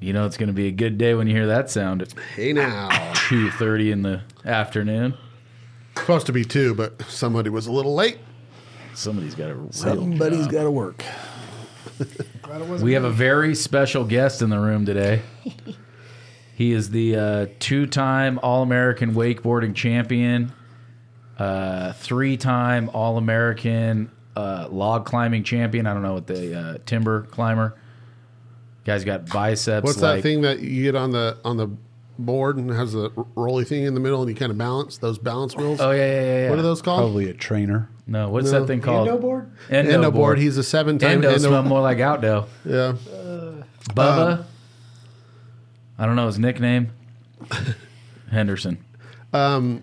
You know it's going to be a good day when you hear that sound at Hey now. 2:30 in the afternoon. Supposed to be two, but somebody was a little late. Somebody's got a real Somebody's got to work. We have a very special guest in the room today. He is the uh, two-time All-American wakeboarding champion, uh, three-time All-American uh, log climbing champion. I don't know what the uh, timber climber. Guy's got biceps. What's like, that thing that you get on the on the board and has the r- rolly thing in the middle and you kind of balance those balance wheels? Oh yeah, yeah, yeah. yeah. What are those called? Probably a trainer. No, what's No. that thing called? Endo board? Endo, Endo board. board. He's a seven-time Endo, endo. smell more like outdo. yeah. Uh, Bubba. I don't know his nickname. Henderson. Um,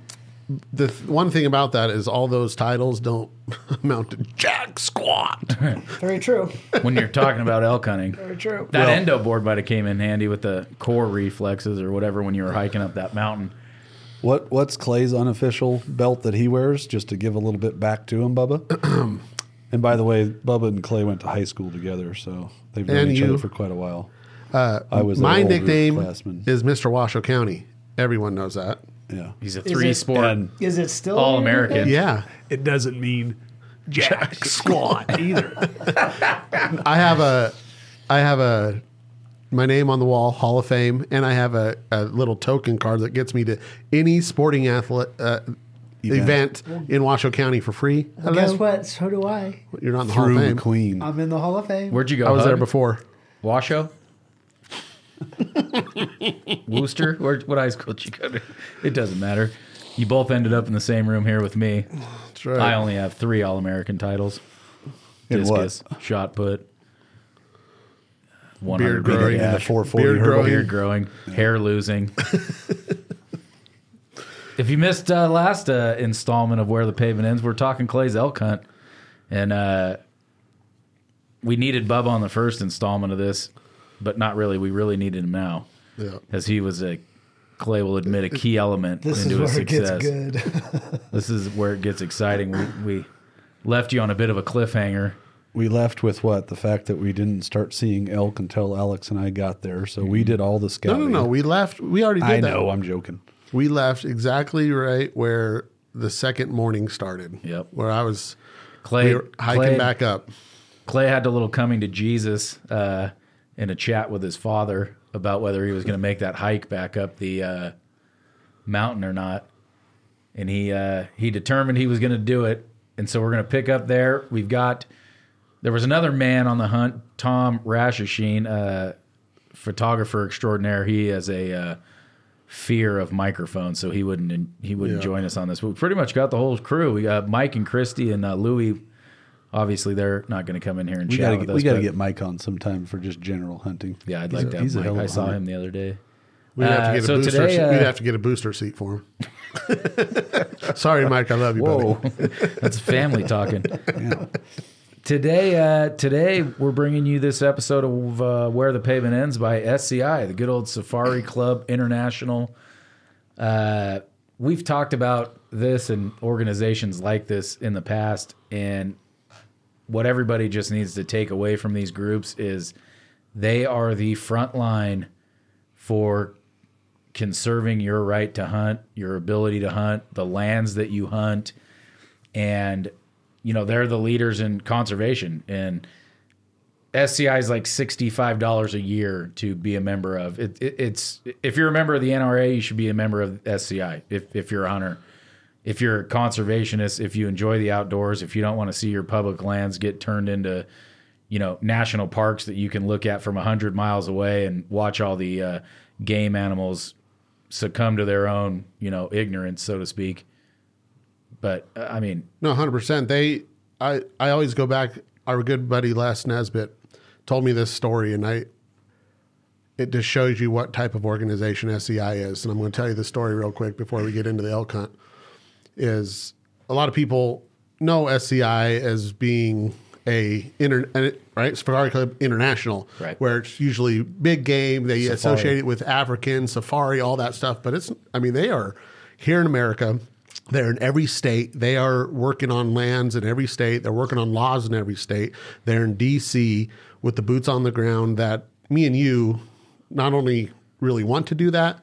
The th- one thing about that is all those titles don't amount to jack squat. Very true. When you're talking about elk hunting. Very true. That Well- endo board might have came in handy with the core reflexes or whatever when you were hiking up that mountain. What What's Clay's unofficial belt that he wears? Just to give a little bit back to him, Bubba. and by the way, Bubba and Clay went to high school together, so they've known And each you- other for quite a while. Uh, I was My nickname classman. is Mr. Washoe County. Everyone knows that. Yeah. He's a Is three it- sport And Is it still All American? Yeah. it doesn't mean jack squat either. I have a, I have a, my name on the wall, Hall of Fame, and I have a, a little token card that gets me to any sporting athlete uh, event. in Washoe County for free. Well, guess what? So do I. You're not in the Hall Through of Fame. McQueen. I'm in the Hall of Fame. Where'd you go? I was there Hug? before. Washoe? Wooster? Where, what high school did you go to? It doesn't matter. You both ended up in the same room here with me. That's right. I only have three All American titles In discus, shot put, 100 Beard growing. Yeah, the dash, 440 Beard hurdle. growing. beard growing, hair losing. if you missed uh, last uh, installment of Where the Pavement Ends, we're talking Clay's elk hunt. And uh, we needed Bubba on the first installment of this, but not really. We really needed him now. Yeah. As he was a, Clay will admit, a key element This is into his where it gets success. good. This is where it gets exciting. We, we left you on a bit of a cliffhanger. We left with what? The fact that we didn't start seeing elk until Alex and I got there. So we did all the No, scouting. no, no. We left. We already did I that. know. I'm joking. We left exactly right where the second morning started. Yep. Where I was Clay, we were hiking Clay, back up. Clay had a little coming to Jesus uh, in a chat with his father about whether he was going to make that hike back up the uh, mountain or not, and he uh, he determined he was going to do it. And so we're going to pick up there. We've got there was another man on the hunt, Tom Rashasheen, uh, photographer extraordinaire. He has a uh, fear of microphones, so he wouldn't he wouldn't Yeah. join us on this. But we pretty much got the whole crew. We got Mike and Christy and uh, Louie. Obviously, they're not going to come in here and We chat gotta with get, us. we got to but- get Mike on sometime for just general hunting. Yeah, I'd He's like a- to. he's a Have hell Mike. of I a saw hunter. him the other day. We'd have to Uh, get a so booster. today, seat. uh, We'd have to get a booster seat for him. Sorry, Mike. I love you, Whoa, buddy. that's family talking. Yeah. Today, uh, today we're bringing you this episode of uh, Where the Pavement Ends by SCI, the good old Safari Club International. Uh, we've talked about this and organizations like this in the past, and what everybody just needs to take away from these groups is they are the front line for conserving your right to hunt, your ability to hunt, the lands that you hunt, and you know they're the leaders in conservation and SCI is like sixty-five dollars a year to be a member of. It, it, it's if you're a member of the NRA, you should be a member of SCI. If if you're a hunter, if you're a conservationist, if you enjoy the outdoors, if you don't want to see your public lands get turned into, you know, national parks that you can look at from hundred miles away and watch all the uh, game animals succumb to their own, you know, ignorance, so to speak. But uh, I mean, No, hundred percent. They, I, I always go back. Our good buddy Les Nesbitt told me this story, and I, it just shows you what type of organization SCI is. And I'm going to tell you the story real quick before we get into the elk hunt. Is a lot of people know SCI as being a inter, right Safari Club International, Right. where it's usually big game. They Safari. associate it with African safari, all that stuff. But it's, I mean, they are here in America. They're in every state. They are working on lands in every state. They're working on laws in every state. They're in D.C. with the boots on the ground that me and you not only really want to do that,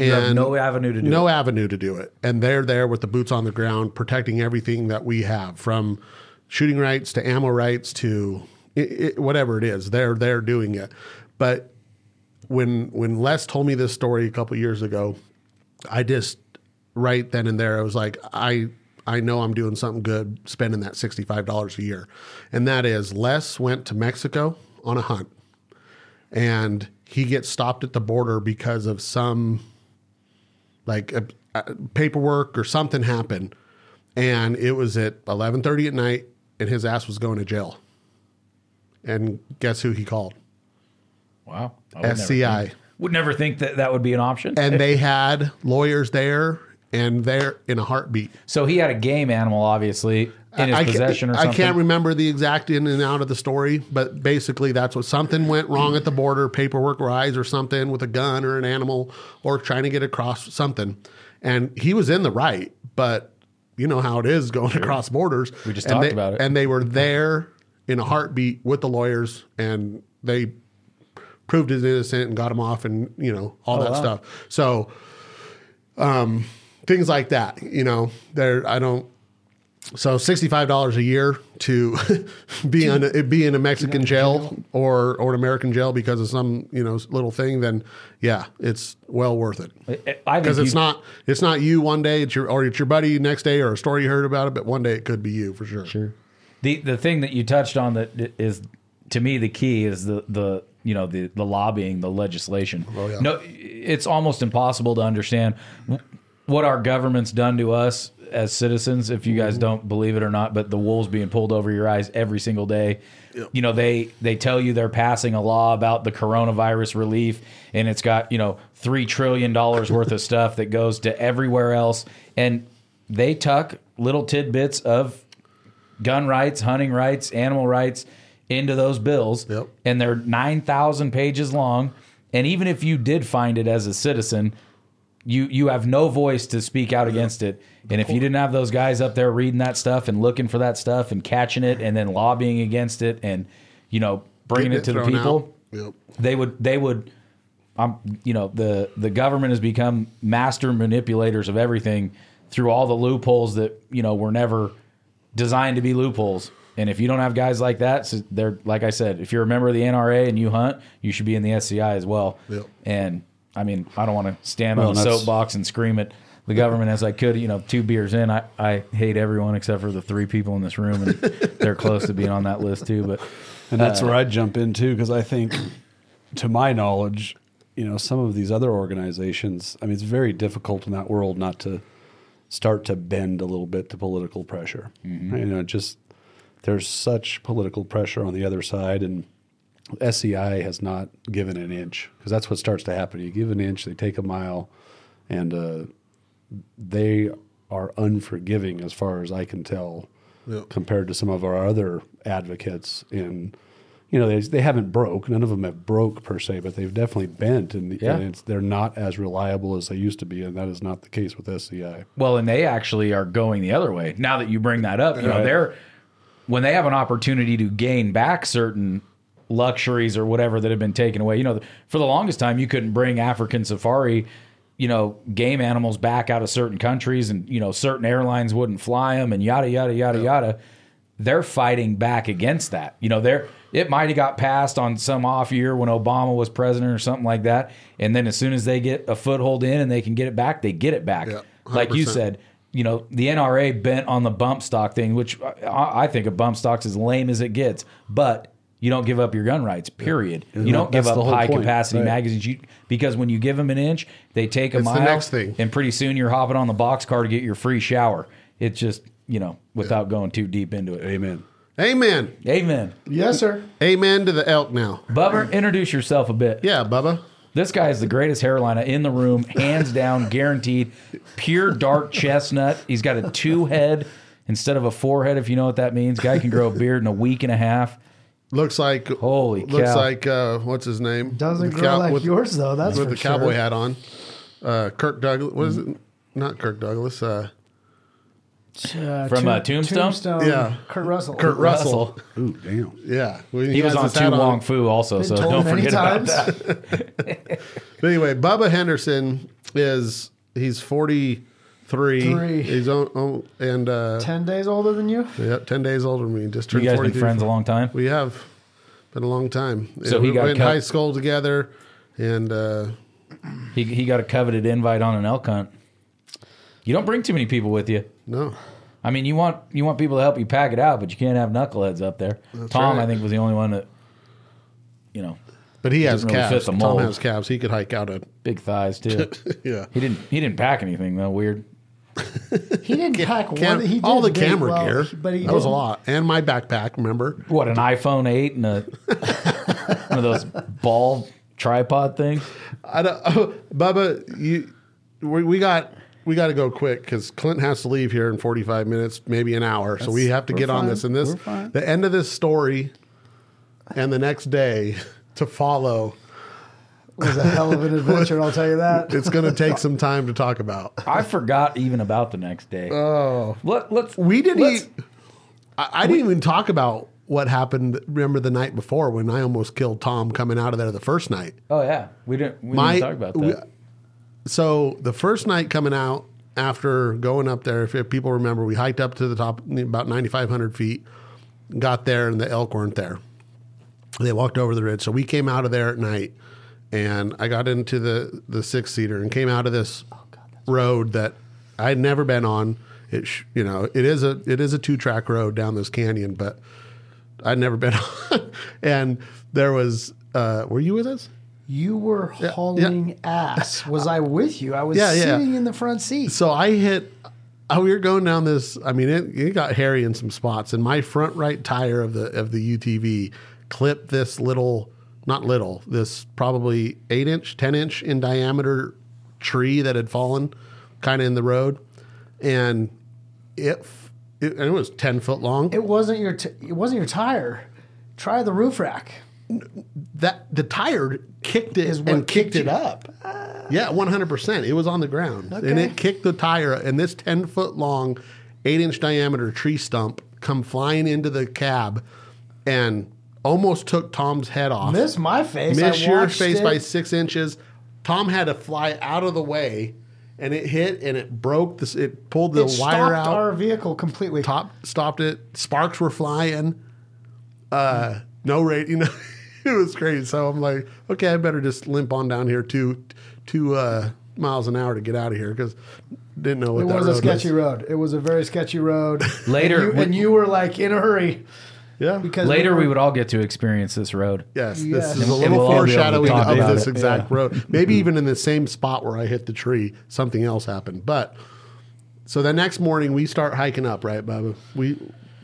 and no avenue to do it. no it. avenue to do it. And they're there with the boots on the ground, protecting everything that we have from shooting rights to ammo rights to i i whatever it is. They're they're doing it. But when when Les told me this story a couple years ago, I just right then and there I was like, I I know I'm doing something good spending that sixty five dollars a year, and that is Les went to Mexico on a hunt, and he gets stopped at the border because of some like a, a paperwork or something happened, and it was at eleven thirty at night, and his ass was going to jail. And guess who he called? Wow. Would never SCI. think- Would never think that that would be an option. And they had lawyers there, and they're in a heartbeat. so he had a game animal, obviously, in his I possession or something. I can't remember the exact in and out of the story, but basically that's what something went wrong at the border, paperwork wise or something with a gun or an animal or trying to get across something. And he was in the right, but you know how it is going across borders. We just And talked they- about it. And they were there in a heartbeat with the lawyers and they proved his innocent and got him off and you know all Oh, that wow. stuff. So um things like that, you know, there I don't so sixty-five dollars a year to be in a, be in a Mexican jail or or an American jail because of some you know little thing, then yeah, it's well worth it because it's not it's not you one day, it's your or it's your buddy next day or a story you heard about it, but one day it could be you for sure. Sure. the the thing that you touched on that is to me the key is the the you know the the lobbying the legislation Oh, yeah. no it's almost impossible to understand what our government's done to us as citizens if you guys Mm-hmm. don't believe it or not but the wool's being pulled over your eyes every single day you know they they tell you they're passing a law about the coronavirus relief and it's got you know 3 trillion dollars worth of stuff that goes to everywhere else and they tuck little tidbits of gun rights, hunting rights, animal rights into those bills. Yep. And they're 9,000 pages long. And even if you did find it as a citizen, you you have no voice to speak out against it. And if you didn't have those guys up there reading that stuff and looking for that stuff and catching it and then lobbying against it and you know bringing Getting it to the people. Yep. they would they would I'm you know the the government has become master manipulators of everything through all the loopholes that you know were never designed to be loopholes and if you don't have guys like that so they're like i said if you're a member of the NRA and you hunt you should be in the SCI as well Yep. and i mean i don't want to stand Well, on the soapbox and scream at the government as i could you know two beers in i, I hate everyone except for the three people in this room and they're close to being on that list too but And that's uh, where I jump in too, because I think, to my knowledge, you know, some of these other organizations, I mean, it's very difficult in that world not to start to bend a little bit to political pressure. Mm-hmm. You know, just there's such political pressure on the other side, and SCI has not given an inch because that's what starts to happen. You give an inch, they take a mile, and uh, they are unforgiving as far as I can tell Yep. compared to some of our other advocates in you know they, they haven't broke none of them have broke per se but they've definitely bent and, Yeah. and it's, they're not as reliable as they used to be and that is not the case with SCI Well, and they actually are going the other way. Now that you bring that up, you know, they're when they have an opportunity to gain back certain luxuries or whatever that have been taken away. You know, for the longest time you couldn't bring African safari, you know, game animals back out of certain countries and, you know, certain airlines wouldn't fly them and yada yada yada yada. They're fighting back against that. You know, they're it might have got passed on some off year when Obama was president or something like that. And then as soon as they get a foothold in and they can get it back, they get it back. Yeah, like you said, you know, the NRA bent on the bump stock thing, which I, I think a bump stock's as lame as it gets. But you don't give up your gun rights. Period. You don't give up the high point, capacity right. magazines. You, because when you give them an inch, they take a It's the mile. next thing. and pretty soon you're hopping on the box car to get your free shower. It's just you know, without going too deep into it. amen Amen. Amen. Yes, sir. Amen to the elk now. Bubba, introduce yourself a bit. Yeah, Bubba. This guy is the greatest hairline in the room, hands down, guaranteed. Pure dark chestnut. He's got a two head instead of a forehead, if you know what that means. Guy can grow a beard in a week and a half. Looks like Holy looks cow. like uh, what's his name? Doesn't grow cow- like with, yours though. That's with for the sure. cowboy hat on. Uh, Kirk Douglas. What is it? Not Kirk Douglas. Uh, Uh, From, Tomb- uh, Tombstone? Tombstone. Yeah. Kurt Russell. Kurt Russell. Ooh, damn. Yeah, Well, He was on his To Wong Foo also, Been so don't many forget about times. that. But anyway, Bubba Henderson is he's forty three. Three. He's on, on and uh, Ten days older than you. yeah, ten days older than me. Just You turned guys forty been friends a long time? We have been a long time. So Yeah, he we got went cut- high school together, and uh, He, he got a coveted invite on an elk hunt. You don't bring too many people with you. no, I mean, you want you want people to help you pack it out, but you can't have knuckleheads up there. Tom, right. I think, was the only one that, you know, but he has Doesn't really calves. Tom has calves. He could hike out a big thighs too. yeah. he didn't he didn't pack anything though. Weird. He didn't pack Cam- one. He did all the very camera well, gear. but he that was a didn't- lot, and my backpack. Remember? What an iPhone eight and a one of those ball tripod things. I don't, oh, Bubba, you, we, we got we got to go quick because Clint has to leave here in forty five minutes, maybe an hour. so we have to we're get on fine. this. And this, We're fine. the end of this story, and the next day to follow. It was a hell of an adventure. I'll tell you that. It's going to take some time to talk about. I forgot even about the next day. Oh, Let, let's we didn't. let's- e- I, I didn't even talk about what happened. Remember the night before when I almost killed Tom coming out of there the first night. Oh yeah, we didn't. We My- didn't talk about that. we- so the first night coming out after going up there, if, if people remember, we hiked up to the top about 9,500 feet, got there, and the elk weren't there. They walked over the ridge. So we came out of there at night, and I got into the the six seater and came out of this road that I'd never been on. It sh- you know it is a it is a two track road down this canyon, but I'd never been on. and there was uh, were you with us? You were hauling ass. Was I with you? I was Yeah, yeah. sitting in the front seat. So I hit. Oh, we were going down this. I mean, it, it got hairy in some spots, and my front right tire of the of the UTV clipped this little, not little, this probably eight inch, ten inch in diameter tree that had fallen, kind of in the road, and it, it and it was ten foot long. It wasn't your. T- it wasn't your tire. Try the roof rack. that the tire kicked it and kicked kicked it up. yeah, one hundred percent. It was on the ground, and it kicked the tire. And this ten foot long, eight inch diameter tree stump come flying into the cab, and almost took Tom's head off. Miss my face. Missed I your face it. by six inches. Tom had to fly out of the way, and it hit and it broke. This it pulled the It wire stopped out. our vehicle completely. top stopped it. Sparks were flying. Uh, no rate, you know, it was crazy. So I'm like, okay, I better just limp on down here two two uh, miles an hour to get out of here because didn't know what It that was a road sketchy road. It was a very sketchy road. Later, and you, and you were like in a hurry Yeah, because Later, were- we would all get to experience this road. Yes, Yes. this is a little we'll all be able to foreshadowing of this it, exact road. Maybe even in the same spot where I hit the tree, something else happened. But so the next morning we start hiking up, right, Bubba? We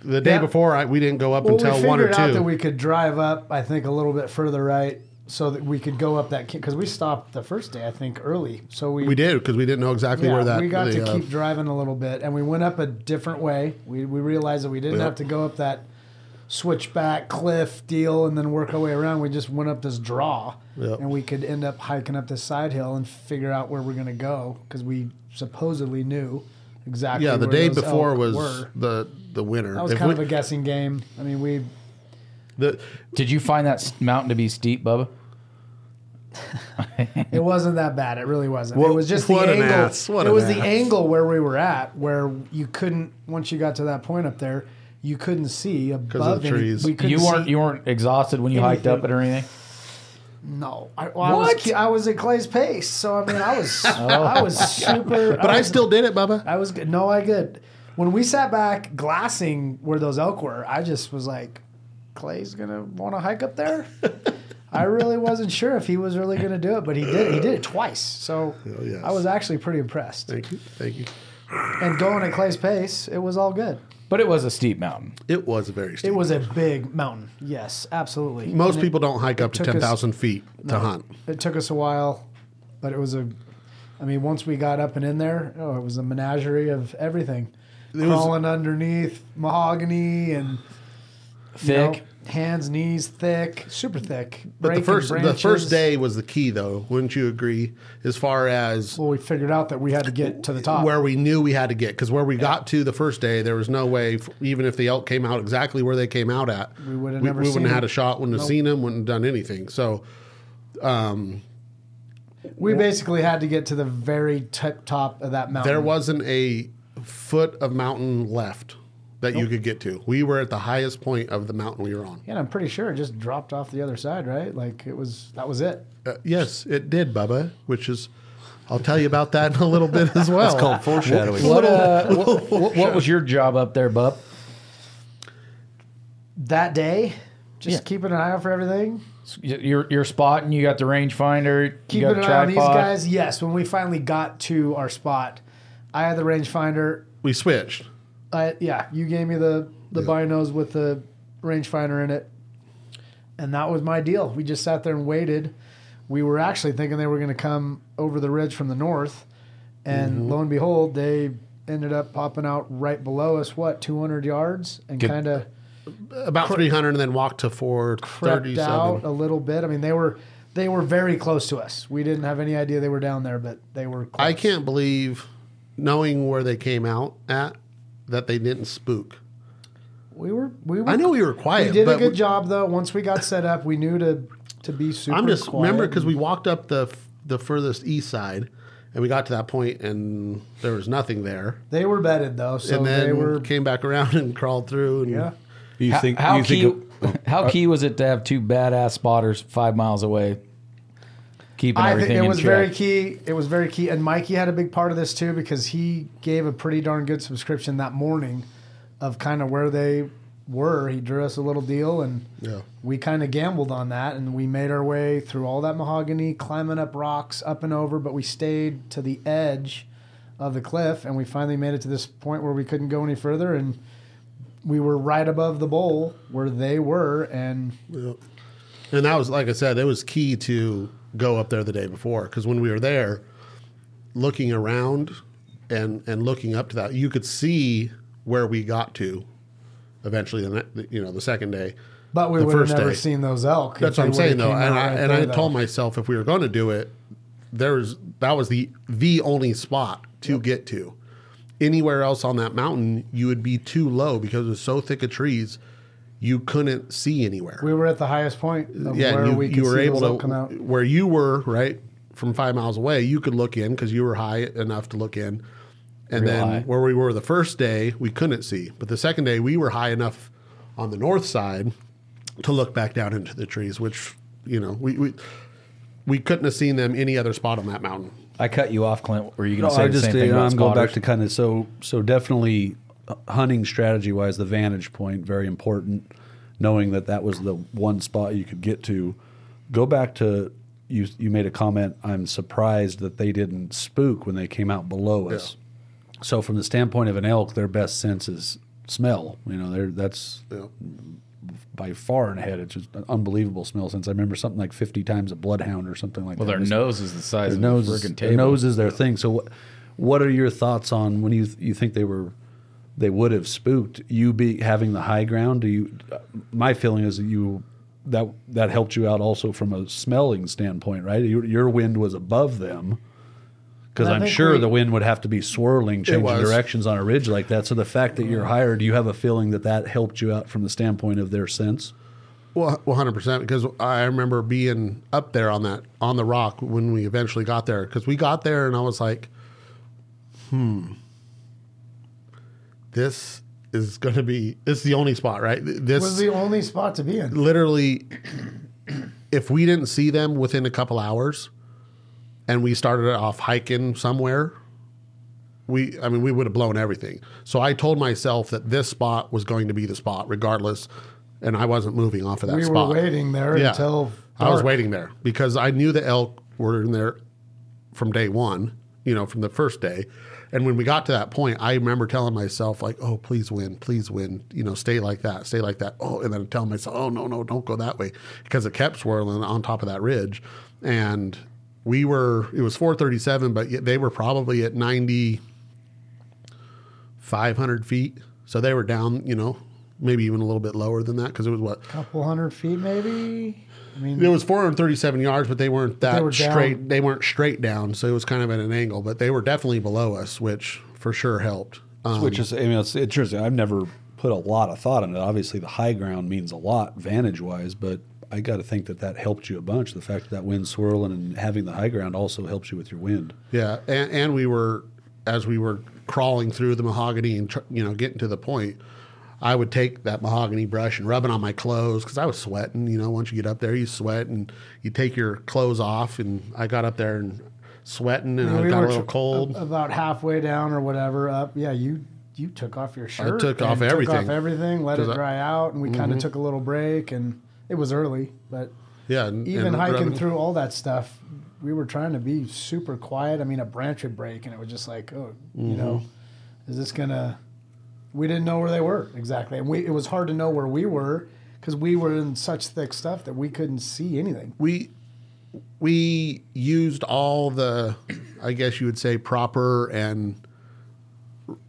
the day Yeah. before I, we didn't go up well, we until one or figured out that two. we could drive up. I think a little bit further right, so that we could go up that because we stopped the first day. I think early, so we We did because we didn't know exactly Yeah, where that. we got the, to uh, keep driving a little bit, and we went up a different way. We we realized that we didn't Yep. have to go up that switchback cliff deal and then work our way around. We just went up this draw, Yep. and we could end up hiking up this side hill and figure out where we're going to go because we supposedly knew exactly. yeah, the where day those before was were. the the winter. That was If kind we- of a guessing game. I mean, we the, Did you find that mountain to be steep, Bubba? It wasn't that bad. It really wasn't. What- it was just the an angle. ass. What it an was the angle where we were at, where you couldn't. Once you got to that point up there, you couldn't see above the any- trees. We couldn't You weren't see- you weren't exhausted when you hiked up it or anything. No, I, well, I was. I was at Clay's pace, so I mean, I was. Oh. I was super. but I was- still did it, Bubba. I was good. No, I good. When we sat back glassing where those elk were, I just was like, Clay's gonna want to hike up there. I really wasn't sure if he was really gonna do it, but he did. He did it twice, so Oh, yes. I was actually pretty impressed. Thank you, thank you. And going at Clay's pace, it was all good. But it was a steep mountain. It was a very steep. It was a big mountain. Yes, absolutely. Most And it- people don't hike up to ten thousand feet to hunt. It took us a while, but it was a. I mean, once we got up and in there, oh, it was a menagerie of everything. was- Crawling underneath mahogany and Thick, hands, knees thick, super thick. But the first the first day was the key, though. Wouldn't you agree? As far as well, we figured out that we had to get to the top. where we knew we had to get, because where we got to the first day, there was no way, even if the elk came out exactly where they came out at, We would've we, never we seen wouldn't have had a shot, wouldn't have seen them, wouldn't have done anything. So um, we basically had to get to the very tip top of that mountain. there wasn't a foot of mountain left that you could get to. We were at the highest point of the mountain we were on. Yeah, and I'm pretty sure it just dropped off the other side, right? Like it was that was it. Uh, yes, it did, Bubba, which is, I'll tell you about that in a little bit as well. It's called foreshadowing. What, uh, what, what, what was your job up there, Bub? That day, just Yeah. keeping an eye out for everything. You're you're spotting. You got the rangefinder. Keeping an a eye on these guys. Yes, when we finally got to our spot, I had the rangefinder. we switched. I yeah, you gave me the the binos with the rangefinder in it, and that was my deal. We just sat there and waited. We were actually thinking they were going to come over the ridge from the north, and Mm-hmm. lo and behold, they ended up popping out right below us. What, two hundred yards, and kind of About 300 and then walked to 437. out a little bit. I mean, they were they were very close to us. We didn't have any idea they were down there, but they were. Close. I can't believe, knowing where they came out at, that they didn't spook. We were. We were. I know we were quiet. We did a but good job though. Once we got set up, we knew to to be super. I'm just quiet remember because we walked up the the furthest east side, and we got to that point, and there was nothing there. they were bedded though, so and then they were. came back around and crawled through. And Yeah. You think how you key? think how uh, key was it to have two badass spotters five miles away, keeping I everything think it in was check? very key. It was very key, and Mikey had a big part of this too because he gave a pretty darn good subscription that morning of kind of where they were. He drew us a little deal, and Yeah. we kind of gambled on that, and we made our way through all that mahogany, climbing up rocks, up and over, but we stayed to the edge of the cliff, and we finally made it to this point where we couldn't go any further, and we were right above the bowl where they were, and And that was, like I said, it was key to go up there the day before because when we were there, looking around and and looking up to that, you could see where we got to. Eventually, the you know the second day. but we The would have first never day. seen those elk. That's what I'm saying though, and I and I though. told myself if we were going to do it, there's that was the the only spot to get to. Anywhere else on that mountain, you would be too low because it was so thick of trees, you couldn't see anywhere. we were at the highest point of yeah, where you, we could you were see able to come out. where you were right from five miles away. You could look in because you were high enough to look in, and Real then high. where we were the first day, we couldn't see. But the second day, we were high enough on the north side to look back down into the trees, which you know we we, we couldn't have seen them any other spot on that mountain. I cut you off, Clint. Were you going to say I the just, same uh, thing? I'm going back to kind of so so definitely hunting strategy wise, the vantage point very important. Knowing that that was the one spot you could get to. Go back to you. You made a comment. I'm surprised that they didn't spook when they came out below us. So from the standpoint of an elk, their best sense is smell. You know, they're that's You know? by far and ahead. It's just an unbelievable smell. Since I remember something like 50 times a bloodhound or something like Well, that. their Just- nose is the size their of nose, the is, friggin' their table. nose is their thing. So, what, what are your thoughts on when you you think they were they would have spooked you be having the high ground? Do you? My feeling is that you that that helped you out also from a smelling standpoint, right? Your, your wind was above them. Because I I'm sure we- the wind would have to be swirling, changing directions on a ridge like that. So the fact that you're higher, do you have a feeling that that helped you out from the standpoint of their sense? Well, one hundred percent. Because I remember being up there on that on the rock when we eventually got there. Because we got there and I was like, "Hmm, this is going to be this is the only spot, right? This was the only spot to be in. literally, if we didn't see them within a couple hours, and we started off hiking somewhere." We, I mean, we would have blown everything. So I told myself that this spot was going to be the spot, regardless, and I wasn't moving off of that We spot. were waiting there Yeah. until I was waiting there because I knew the elk were in there from day one, you know, from the first day. And when we got to that point, I remember telling myself, like, oh, please win, please win, you know, stay like that, stay like that. Oh, and then telling myself, oh, no, no, don't go that way because it kept swirling on top of that ridge. And we were, it was 437, but they were probably at 90, 500 feet. So they were down, you know, maybe even a little bit lower than that because it was what a couple hundred feet, maybe. I mean, it was 437 yards, but they weren't that they were down. straight. They weren't straight down, so it was kind of at an angle. But they were definitely below us, which for sure helped. Um, Which is, I mean, it's interesting. I've never put a lot of thought into it. Obviously, the high ground means a lot vantage wise, but I got to think that that helped you a bunch. The fact that that wind swirling and having the high ground also helps you with your wind. Yeah, and, and we were as we were crawling through the mahogany and you know getting to the point. I would take that mahogany brush and rub it on my clothes because I was sweating. You know, once you get up there, you sweat and you take your clothes off. And I got up there and sweating, and I we got a little cold. About halfway down or whatever up. Yeah, you you took off your shirt. took and off Took everything. off everything. Let it I- Mm-hmm. dry out, and we kind of took a little break, and it was early, but yeah, and, even and hiking through all that stuff, we were trying to be super quiet. I mean, a branch would break, and it was just like, oh, you know, Mm-hmm. is this gonna? We didn't know where they were exactly, and we it was hard to know where we were because we were in such thick stuff that we couldn't see anything. we we used all the i guess you would say proper and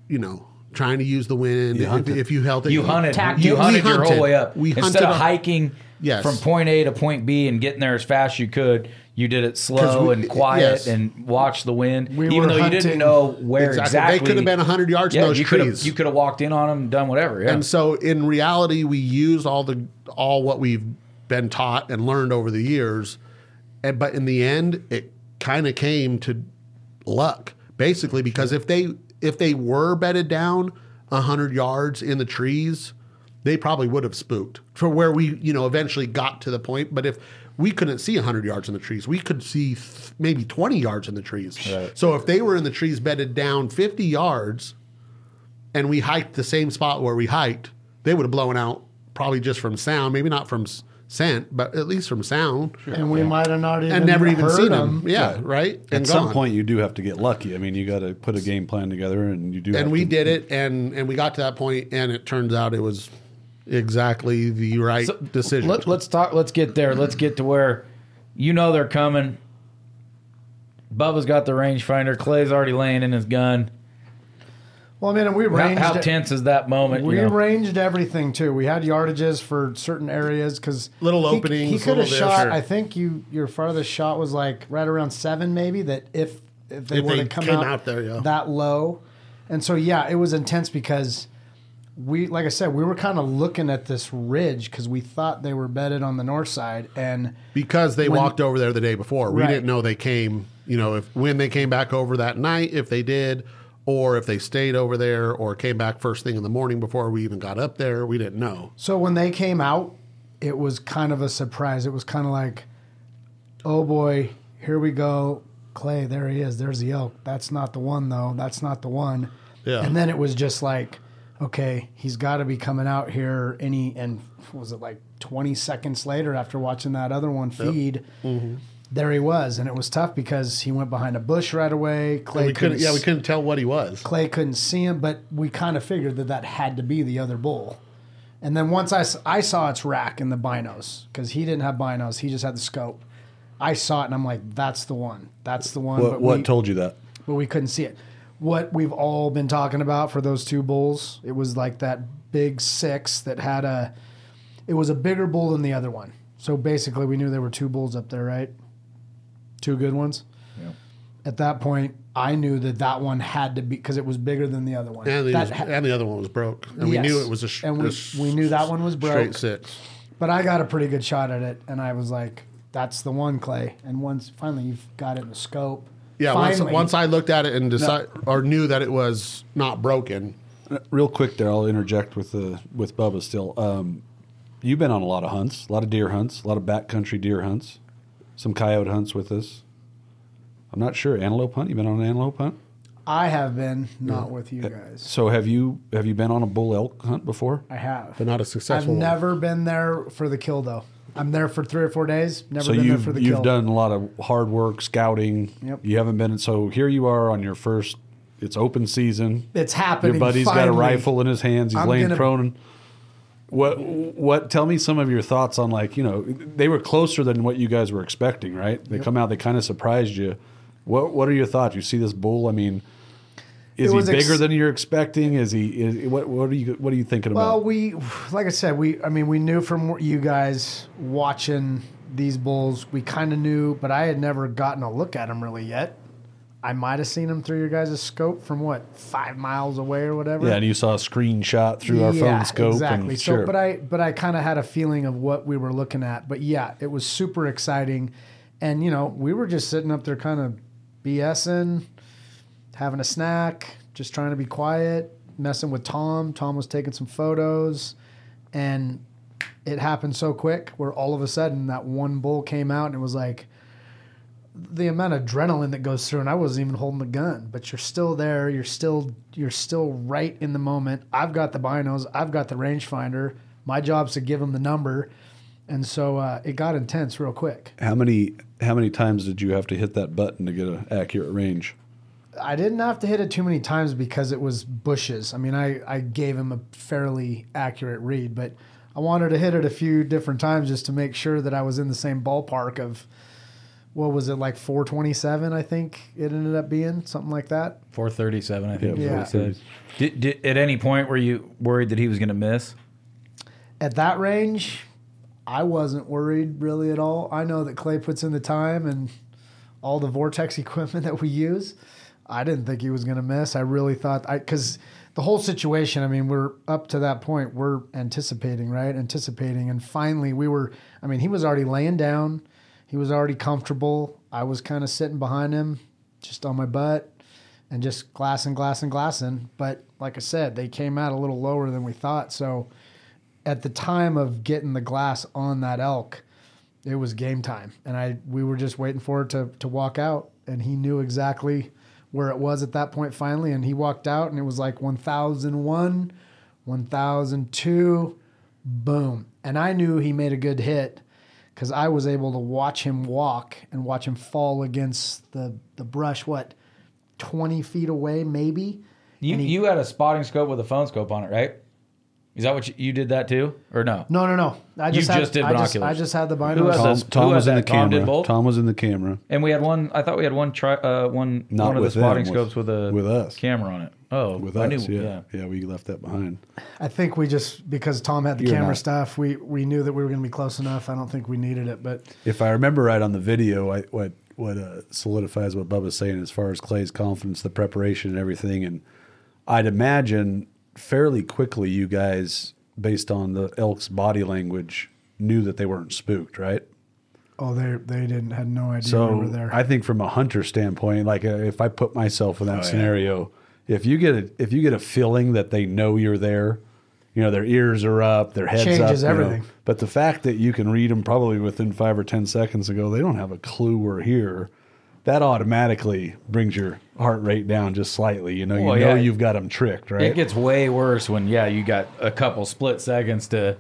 you know trying to use the wind if, if you held it You hunted. Tacked You it. hunted your whole way up. We Instead hunted of hiking Yes. from point A to point B and getting there as fast as you could, you did it slow we- and quiet yes. and watch the wind. We even though you didn't know where exactly. they could have been 100 yards yeah, those you could have you could have walked in on them and done whatever. Yeah. and so in reality we used all the all what we've been taught and learned over the years and but in the end it kind of came to luck basically because if they if they were bedded down 100 yards in the trees they probably would have spooked for where we you know eventually got to the point but if we couldn't see 100 yards in the trees we could see th- maybe 20 yards in the trees so if they were in the trees bedded down 50 yards and we hiked the same spot where we hiked, they would have blown out probably just from sound, maybe not from s- scent, but at least from sound, and we might have not even and never even heard seen them. them. Yeah, right. At And some gone. point, you do have to get lucky. I mean, you got to put a game plan together, and you do. have and we to- did it, and and we got to that point, and it turns out it was exactly the right decision. Let, let's talk. Let's get there. Let's get to where you know they're coming. Bubba's got the rangefinder. Clay's already laying in his gun. Well, I mean, and we How, how tense is that moment? We you know? ranged everything too. We had yardages for certain areas because Little he, openings, He could have shot. sure. I think you your farthest shot was like right around seven, maybe. That if if they If were they to come came out, out there, yeah. that low, and so yeah, it was intense because we, like I said, we were kind of looking at this ridge because we thought they were bedded on the north side, and because they When- walked over there the day before. We Right. didn't know they came, you know, if when they came back over that night, if they did, or if they stayed over there or came back first thing in the morning before we even got up there. We didn't know. So when they came out, it was kind of a surprise. It was kind of like, oh boy, here we go. Clay, there he is. There's the elk. That's not the one, though. That's not the one. Yeah. And then it was just like, okay, he's got to be coming out here. Any and was it like 20 seconds later after watching that other one feed? Mm-hmm. There he was, and it was tough because he went behind a bush right away. Clay we couldn't, yeah, we couldn't tell what he was. Clay couldn't see him, but we kind of figured that that had to be the other bull. And then once I, I saw its rack in the binos, because he didn't have binos, he just had the scope. I saw it and I'm like, that's the one. That's the one. What, but, what told you that? but we couldn't see it. What we've all been talking about for those two bulls, it was like that big six that had a, it was a bigger bull than the other one. So basically, we knew there were two bulls up there, right? Two good ones. Yeah. At that point, I knew that that one had to be because it was bigger than the other one. And the, That ha- and the other one was broke. And we knew it was a, sh- And we- a we knew that one was broke. Straight six. but I got a pretty good shot at it, and I was like, "That's the one, Clay." And once finally you've got it in the scope. Yeah, once, finally, once I looked at it and decided or knew that it was not broken. Uh, real quick, there, I'll interject with the with Bubba. Still, um, you've been on a lot of hunts, a lot of deer hunts, a lot of backcountry deer hunts, some coyote hunts with us. I'm not sure antelope hunt. You've been on an antelope hunt? I have been not with you uh, guys. So have you have you been on a bull elk hunt before? I have. But not a I've successful one. I've never been there for the kill though. I'm there for three or four days. Never so been there you've for the kill. you've kill. done a lot of hard work scouting. Yep. You haven't been. So here you are on your first. It's open season. It's happening. Your buddy's got a rifle in his hands. He's I'm laying gonna- prone. What what? Tell me some of your thoughts on like you know they were closer than what you guys were expecting, right? They come out, they kind of surprised you. What what are your thoughts? You see this bull? I mean, Is he was ex- bigger than you're expecting? Is he? Is, what what are you what are you thinking about? Well, we, like I said, we, I mean, we knew from you guys watching these bulls, we kind of knew, but I had never gotten a look at them really yet. I might have seen them through your guys' scope from what five miles away or whatever. yeah, and you saw a screenshot through our phone scope. Exactly. And so, sure. but I, but I kind of had a feeling of what we were looking at. But yeah, it was super exciting, and you know, we were just sitting up there, kind of BSing, having a snack, just trying to be quiet, messing with Tom. Tom was taking some photos, and it happened so quick where all of a sudden that one bull came out and it was like the amount of adrenaline that goes through and I wasn't even holding the gun but you're still there you're still you're still right in the moment I've got the binos I've got the rangefinder my job's to give them the number and so uh, it got intense real quick how many how many times did you have to hit that button to get an accurate range? I didn't have to hit it too many times because it was bushes I mean I, I gave him a fairly accurate read but I wanted to hit it a few different times just to make sure that I was in the same ballpark of what was it like 427 I think it ended up being something like that 437, I think. Yeah, Yeah. Did, did, at any point were you worried that he was going to miss? at that range, I wasn't worried really at all. I know that Clay puts in the time and all the Vortex equipment that we use. I didn't think he was going to miss. I really thought I because the whole situation. I mean, we're up to that point. We're anticipating, right? Anticipating, and finally, we were. I mean, he was already laying down. He was already comfortable. I was kind of sitting behind him, just on my butt, and just glassing, glassing, glassing. But like I said, they came out a little lower than we thought. So at the time of getting the glass on that elk, it was game time, and I we were just waiting for it to to walk out, and he knew exactly where it was at that point finally, and he walked out, and it was like 1001, 1002, boom, and I knew he made a good hit because I was able to watch him walk and watch him fall against the the brush. What, 20 feet away, maybe. You, he- you had a spotting scope with a phone scope on it, right? Is that what you, you did that too, or no? No, no, no. I just You had, just did I just, binoculars. I just had the Who binos. Tom, those- Tom who was in the that? Tom did camera. both? Tom was in the camera. And we had one. I thought we had one try. Uh, one Not one of the with them, spotting with- scopes with a with us. camera on it. Oh, With I us, knew, yeah. yeah, we left that behind. I think we just because Tom had the You're camera not. stuff, we we knew that we were going to be close enough. I don't think we needed it, but If I remember right on the video, I, what what uh, solidifies what Bubba's saying as far as Clay's confidence, the preparation, and everything, and I'd imagine fairly quickly you guys, based on the elk's body language, knew that they weren't spooked, right? oh, they they didn't had no idea we were there. I think from a hunter standpoint, like uh, if I put myself in that Oh, yeah. scenario, if you get a, if you get a feeling that they know you're there, you know their ears are up, their heads Changes up, you know. everything. But the fact that you can read them probably within five or ten seconds ago, they don't have a clue we're here. That automatically brings your heart rate down just slightly. You know, you Well, know yeah. you've got them tricked, right? It gets way worse when yeah you got a couple split seconds to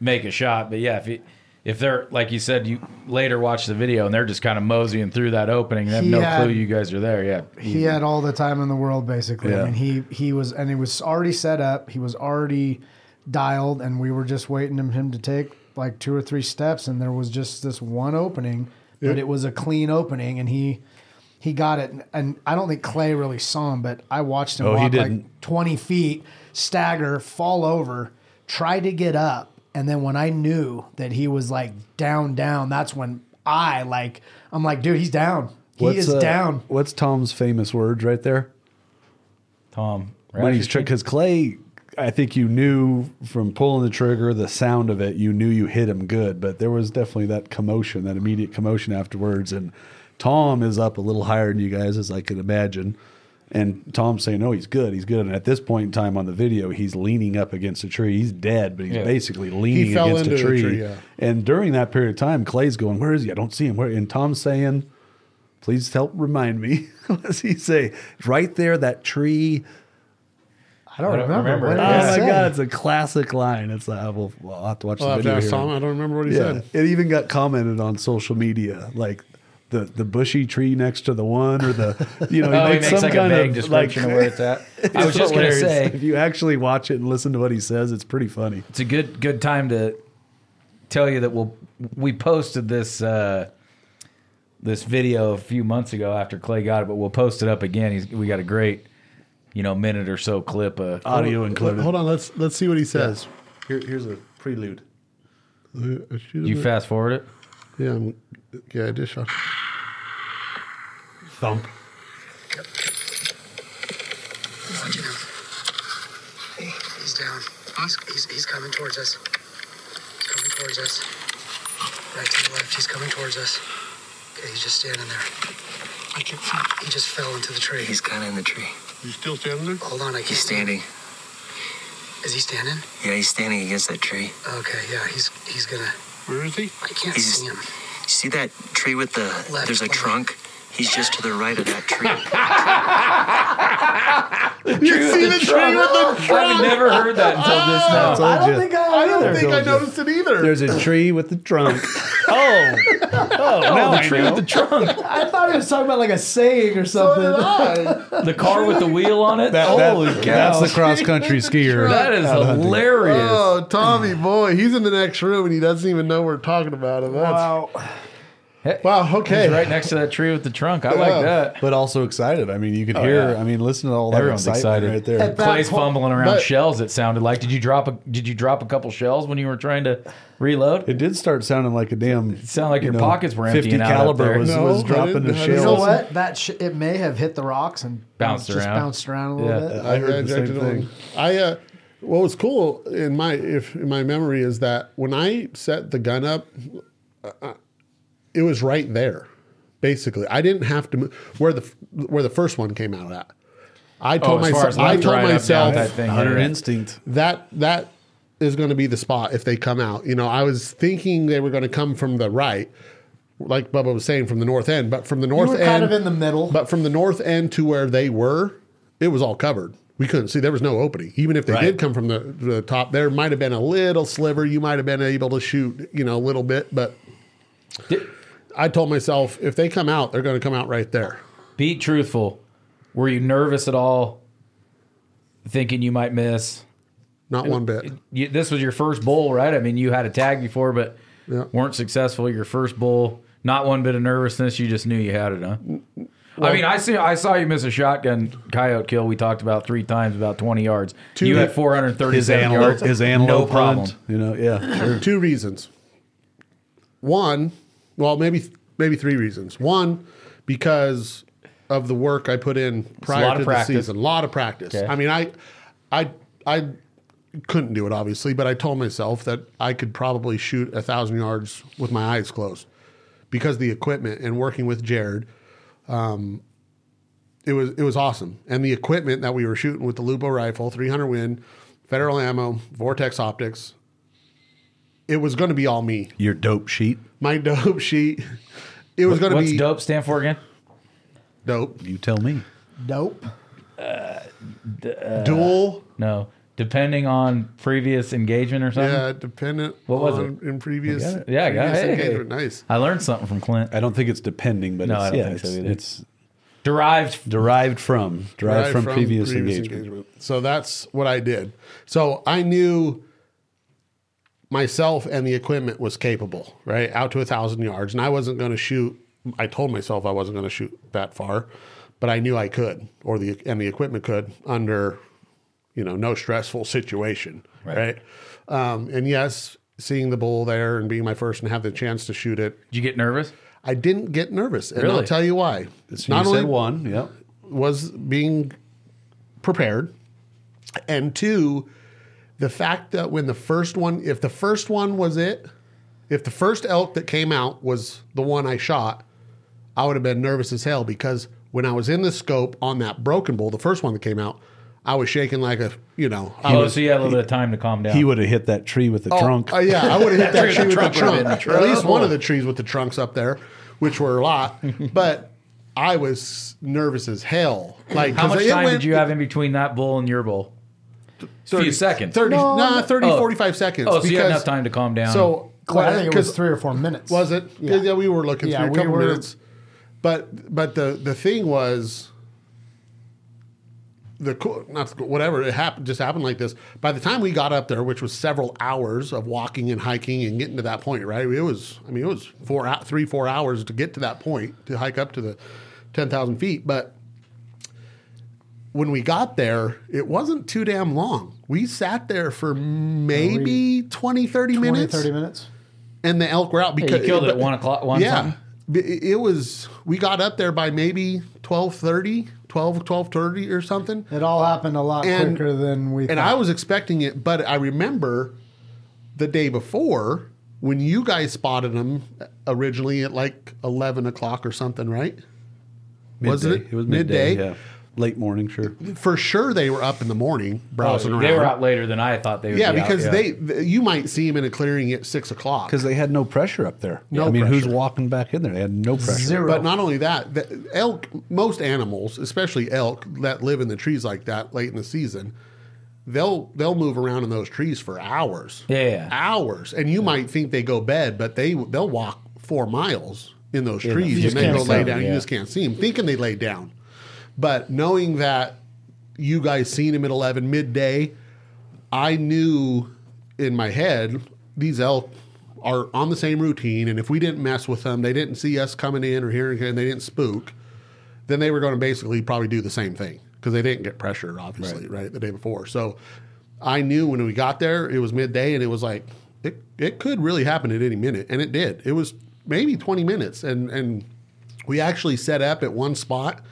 make a shot. But yeah, if you, if they're like you said, you later watch the video and they're just kind of moseying through that opening and have He no had- clue you guys are there. Yeah, he had all the time in the world basically. Yeah. I mean, he he was and he was already set up. He was already dialed, and we were just waiting on him to take like two or three steps, and there was just this one opening, but it was a clean opening, and he. He got it, and- and I don't think Clay really saw him, but I watched him Oh, he walk like didn't. 20 feet, stagger, fall over, try to get up. And then when I knew that he was like down, down, that's when I like, I'm like, dude, he's down. He is uh, down. What's Tom's famous words right there? Tom. when he's tricked, because Clay, I think you knew from pulling the trigger, the sound of it, you knew you hit him good, but there was definitely that commotion, that immediate commotion afterwards. And Tom is up a little higher than you guys, as I could imagine. And Tom's saying, "No, he's good. He's good." And at this point in time on the video, he's leaning up against a tree. He's dead, but he's Yeah. basically leaning fell against a tree. tree, yeah. And during that period of time, Clay's going, "Where is he? I don't see him." Where? And Tom's saying, "Please help remind me." what does he say? Right there, that tree. I don't, I don't remember. remember. What did Oh my say? god, it's a classic line. It's uh, we'll, we'll I'll have to watch I'll the have video. ask here. Tom. I don't remember what he yeah, said. it even got commented on social media, like the the bushy tree next to the one, or the you know, Oh, he makes makes some like a kind vague of description like, of where it's at. I was it's just gonna say if you actually watch it and listen to what he says, it's pretty funny. it's a good good time to tell you that we'll we posted this uh, this video a few months ago after Clay got it, but we'll post it up again. He's we got a great you know minute or so clip. Uh, Audio included. Hold on, let's let's see what he says. Here, here's a prelude. Uh, shoot you him. fast forward it. Yeah, I'm, yeah, I just shot. Thump. Watching him. Hey, he's down. He's, he's, he's coming towards us. He's coming towards us. Right to the left. He's coming towards us. Okay, he's just standing there. I can't see. He just fell into the tree. He's kind of in the tree. You still standing there? Hold on, I He's can't standing. Is he standing? Yeah, he's standing against that tree. Okay, yeah, he's he's gonna. Where is he? I can't He's- see him. You see that tree with the? Left there's a behind. trunk. He's just to the right of that tree. You see the tree with the trunk. I've never heard that until this oh, now. Told I don't ya. think I, I don't think I Told you. noticed it either. There's a tree with the trunk. oh, oh, oh now the tree with the trunk, I thought he was talking about like a saying or so something. did I. the car with the wheel on it. That- that- Holy cow! That's the cross country skier. that is hilarious. Oh, Tommy boy, he's in the next room and he doesn't even know we're talking about him. That's, wow. Wow. Okay. He's right next to that tree with the trunk. I Yeah. like that. But also excited. I mean, you could hear. Oh, yeah. I mean, listen to all that Everyone's excitement excited. right there. At that Clay's point- fumbling around But- shells. It sounded like. Did you drop a Did you drop a couple shells when you were trying to reload? It did start sounding like a damn. It sounded like you your know, pockets were 50 emptying out up caliber there. was, No, was I dropping didn't- the I didn't You know Shells. what? That sh- it may have hit the rocks and Bounced just around. bounced around a little Yeah. bit. I heard the injected same it thing. I uh, what was cool in my if in my memory is that when I set the gun up, uh, it was right there. Basically, I didn't have to move where the where the first one came out at. I told Oh, myself. as I told right, myself type thing. Hunter yeah. instinct. that that is going to be the spot if they come out. You know, I was thinking they were going to come from the right, like Bubba was saying, from the north end, but from the You north were end, kind of in the middle. but from the north end to where they were, it was all covered. We couldn't see. There was no opening. Even if they Right. did come from the, the top, there might have been a little sliver. You might have been able to shoot, you know, a little bit. But Did- I told myself, if they come out, they're going to come out right there. Be truthful. Were you nervous at all? Thinking you might miss. Not one bit. You, this was your first bull, right? I mean, you had a tag before, but Yeah. weren't successful. Your first bull. Not one bit of nervousness. You just knew you had it, huh? I mean, I see. I saw you miss a shotgun coyote kill. We talked about three times, about twenty yards. Two- you had His four hundred His thirty-seven antelope, yards. his antelope no problem. hunt, You know, yeah, sure. Two reasons. One, well, maybe maybe three reasons. One, because of the work I put in prior to the season. A lot of practice. Okay. I mean, I, I, I couldn't do it obviously, but I told myself that I could probably shoot a thousand yards with my eyes closed because the equipment and working with Jared. Um, it was it was awesome, and the equipment that we were shooting with the Lupo rifle, 300 win, federal ammo, Vortex optics. It was going to be all me Your dope sheet. my dope sheet. It was going to be What's be dope stand for again? dope. You tell me. Dope. Uh, uh, Dual. No, depending on previous engagement or something. Yeah, dependent. What was on, in previous? got it. Yeah, I got it. previous Hey, hey. engagement. Nice. I learned something from Clint. I don't think it's depending, but No, it's, I don't yeah, think it's, so either. it's Derived. derived from derived Right from, previous, engagement. So that's what I did. So I knew myself and the equipment was capable, right? Out to a thousand yards. And I wasn't going to shoot. I told myself I wasn't going to shoot that far, but I knew I could, or the and the equipment could under, you know, no stressful situation, right? Um, and yes, seeing the bull there and being my first and have the chance to shoot it, Did you get nervous? I didn't get nervous, and Really? I'll tell you why. So you said one, yep. was being prepared, and two, the fact that when the first one, if the first one was it, if the first elk that came out was the one I shot, I would have been nervous as hell because when I was in the scope on that broken bull, the first one that came out, I was shaking like a, you know, I Oh, was. so you had a little bit of time to calm down. He would have hit that tree with the Oh, trunk. uh, yeah, I would have hit that Tree tree with the with the trunk trunk. would've been in At least one of the trees with the trunks up there, which were a lot. but I was nervous as hell. Like how much time went- did you have in between that bull and your bull? A few seconds. 30, No, nah, no. 30, Oh. 45 seconds. Oh, so you had because- enough time to calm down. So, Well, I think it was three or four minutes. Was it? Yeah, Yeah. we were looking Yeah, through a we couple were- minutes. But but the the thing was the cool not whatever it happened just happened like this. By the time we got up there, which was several hours of walking and hiking and getting to that point, right? It was I mean it was four hou- three four hours to get to that point to hike up to the ten thousand feet, but when we got there, it wasn't too damn long. We sat there for maybe 20, 30 20, minutes. 30 minutes. and the elk were out Yeah, because you killed it at one o'clock. One yeah, time. It was. We got up there by maybe 12.30, 12, 12.30 or something. It all happened a lot And- quicker than we And thought. I was expecting it, but I remember the day before when you guys spotted them originally at like eleven o'clock or something, right? Was it? It was midday. Midday? Yeah. Late morning, sure. For sure, they were up in the morning browsing. Oh, they were out later than I thought they would. yeah, be out, because yeah. they you might see them in a clearing at six o'clock. Because they had no pressure up there. No I mean, who's walking back in there? They had no pressure. Zero. But not only that, the elk, most animals, especially elk that live in the trees like that late in the season, they'll they'll move around in those trees for hours. Yeah, yeah. hours. And you might think they go bed, but they they'll walk four miles in those trees just and then can't go see lay them, down. You just can't see them, thinking they lay down. But knowing that you guys seen him at eleven midday, I knew in my head these elk are on the same routine, and if we didn't mess with them, they didn't see us coming in or hearing, and they didn't spook, then they were going to basically probably do the same thing because they didn't get pressure, obviously, right. the day before. So I knew when we got there, it was midday, and it was like it it could really happen at any minute, and it did. It was maybe twenty minutes, and and we actually set up at one spot,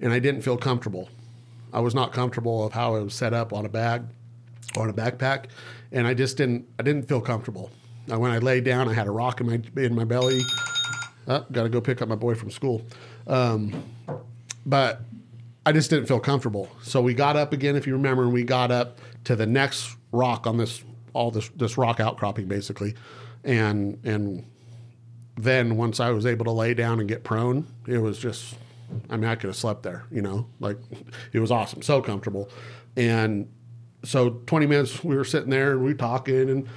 and I didn't feel comfortable. I was not comfortable of how it was set up on a bag, on a backpack, and I just didn't. I didn't feel comfortable. And when I laid down, I had a rock in my in my belly. Oh, got to go pick up my boy from school. Um, but I just didn't feel comfortable. So we got up again, if you remember, and we got up to the next rock on this all this this rock outcropping basically, and and then once I was able to lay down and get prone, it was just I mean I could have slept there, you know, like it was awesome, so comfortable, and so 20 minutes we were sitting there and we were talking and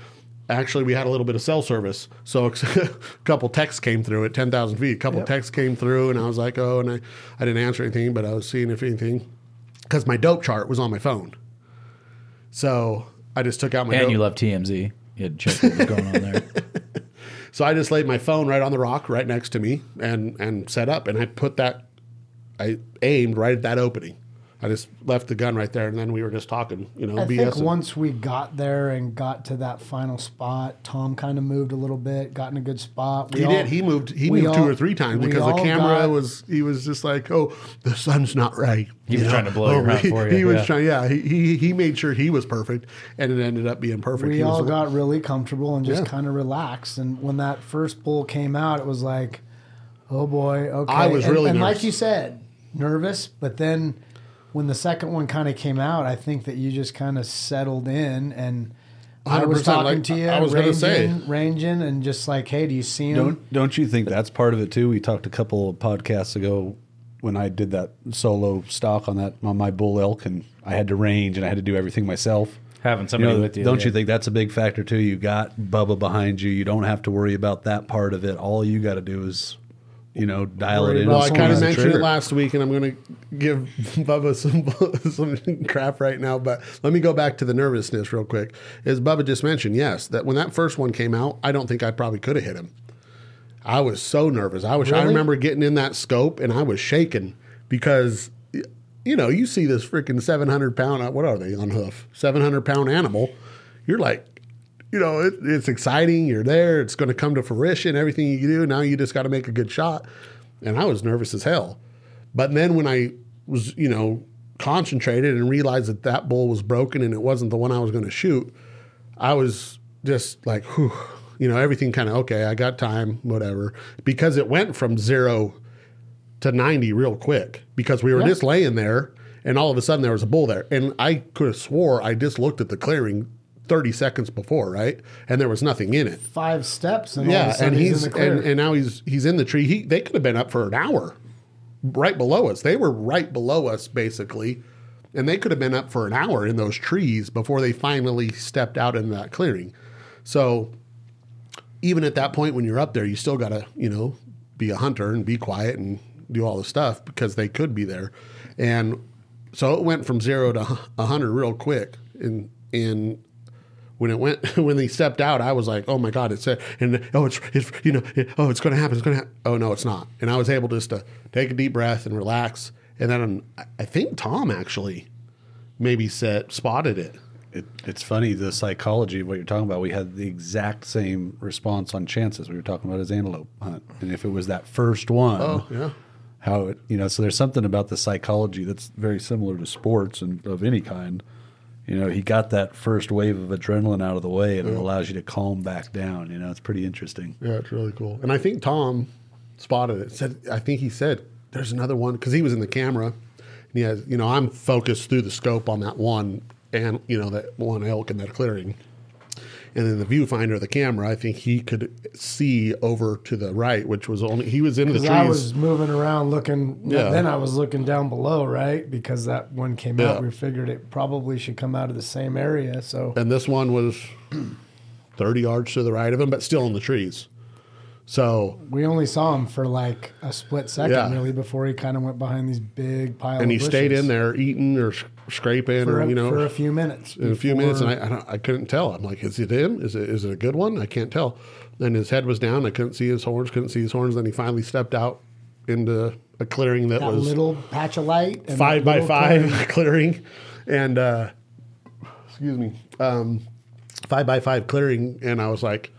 actually we had a little bit of cell service. So a couple texts came through at 10,000 feet. A couple texts came through and I was like oh and I, I didn't answer anything but I was seeing if anything because my dope chart was on my phone. So I just took out my and dope, you love TMZ. You had to check what was going on there. so I just laid my phone right on the rock right next to me and and set up and I put that I aimed right at that opening I just left the gun right there and then we were just talking you know I BS think and- once we got there and got to that final spot, Tom kind of moved a little bit, got in a good spot. We He all- did. He moved. He we moved two or three times because the camera got- was. He was just like, "Oh, the sun's not right." He was trying to blow your oh, hunt he, for you, He was yeah. trying. Yeah, he, he he made sure he was perfect, and it ended up being perfect. We He all the- got really comfortable and just Yeah. kind of relaxed. And when that first bull came out, it was like, oh boy, okay. I was and, really and like you said, nervous. But then when the second one kind of came out, I think that you just kind of settled in and. I was talking like to you, I was gonna ranging, say. ranging, and just like, hey, do you see him? Don't don't you think that's part of it too? We talked a couple of podcasts ago when I did that solo stock on that on my bull elk, and I had to range and I had to do everything myself. Having You somebody know, with you. don't yeah. you think that's a big factor too? You got Bubba behind you. You don't have to worry about that part of it. All you got to do is, you know, dial it in. Well, I kind of squeeze the mentioned it last week, and I'm going to give Bubba some some crap right now. But let me go back to the nervousness real quick. As Bubba just mentioned, yes, that when that first one came out, I don't think I probably could have hit him. I was so nervous. I was. I remember getting in that scope, and I was shaking because, you know, you see this freaking 700 pound. Uh, what are they on hoof? 700 pound animal. You're like, you know, it, it's exciting. You're there. It's going to come to fruition. Everything you do now, you just got to make a good shot. And I was nervous as hell. But then when I was, you know, concentrated and realized that that bull was broken and it wasn't the one I was going to shoot, I was just like, whew, you know, everything kind of okay. I got time, whatever, because it went from zero to 90 real quick because we were just laying there and all of a sudden there was a bull there. And I could have swore I just looked at the clearing 30 seconds before, right? And there was nothing in it. Five steps, and all of a Yeah, and he's, he's in and, and now he's he's in the tree. He they could have been up for an hour, right below us. They were right below us basically, and they could have been up for an hour in those trees before they finally stepped out into that clearing. So even at that point when you're up there, you still got to you know be a hunter and be quiet and do all the stuff because they could be there, and so it went from zero to a hundred real quick, and and when it went when they stepped out, I was like, "Oh my god!" It's a, and oh, it's, it's you know, it, oh, it's going to happen. It's going to happen. Oh no, it's not. And I was able just to take a deep breath and relax and then I- I think Tom actually maybe said spotted it. It, it's funny the psychology of what you're talking about. We had the exact same response on chances. We were talking about his antelope hunt, and if it was that first one, Oh yeah, how it you know. So there's something about the psychology that's very similar to sports and of any kind. You know, he got that first wave of adrenaline out of the way, and it allows you to calm back down. You know, it's pretty interesting. yeah, it's really cool. And I think Tom spotted it. Said I think he said there's another one because he was in the camera. And he has you know I'm focused through the scope on that one and you know that one elk in that clearing. And then the viewfinder of the camera, I think he could see over to the right, which was only he was in the trees. I was moving around looking. Yeah. Then I was looking down below, right? Because that one came Yeah. out. We figured it probably should come out of the same area. So and this one was 30 yards to the right of him, but still in the trees. So, we only saw him for like a split second, Yeah. really, before he kind of went behind these big piles. and he of stayed in there eating or scraping for or, a, you know, for a few minutes. in a few minutes. And I, I, don't, I couldn't tell. I'm like, is it him? Is it, is it a good one? I can't tell. And his head was down. I couldn't see his horns, couldn't see his horns. Then he finally stepped out into a clearing that, that was little patch of light, and five by five clearing. clearing, and uh, excuse me, um, five by five clearing, and I was like,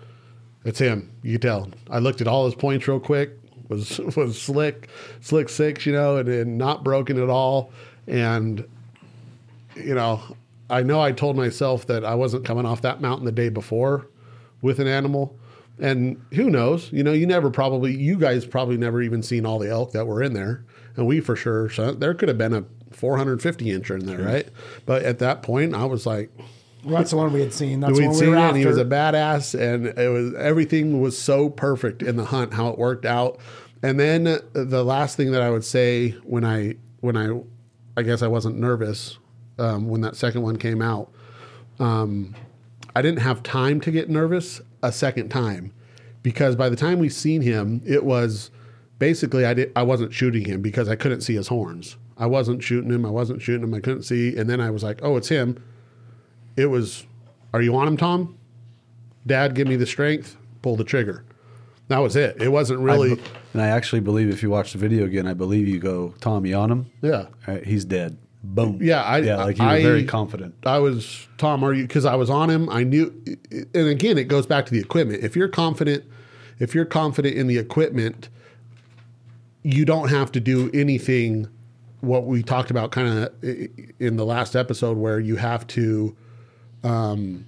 "It's him." You tell. I looked at all his points real quick. Was was slick, slick six, you know, and, and not broken at all. And you know, I know I told myself that I wasn't coming off that mountain the day before with an animal. And who knows? You know, you never probably, you guys probably never even seen all the elk that were in there. And we for sure, so there could have been a 450 incher in there, right? But at that point, I was like, Well, that's the one we had seen. That's we'd one we seen were after. and he was a badass, and it was everything was so perfect in the hunt, how it worked out. And then the last thing that I would say when I when I I guess I wasn't nervous um, when that second one came out. Um, I didn't have time to get nervous a second time because by the time we seen him, it was basically I did I wasn't shooting him because I couldn't see his horns. I wasn't shooting him. I wasn't shooting him. I couldn't see, and then I was like, "Oh, it's him." It was, "Are you on him, Tom?" Dad, give me the strength. Pull the trigger. That was it. It wasn't really. And I actually believe if you watch the video again, I believe you go, Tom, you on him? yeah. Right, he's dead. Boom. Yeah, I- yeah, like you were I- very confident. I was Tom. Are you? Because I was on him. I knew. And again, it goes back to the equipment. If you're confident, if you're confident in the equipment, you don't have to do anything. What we talked about, kind of in the last episode, where you have to um,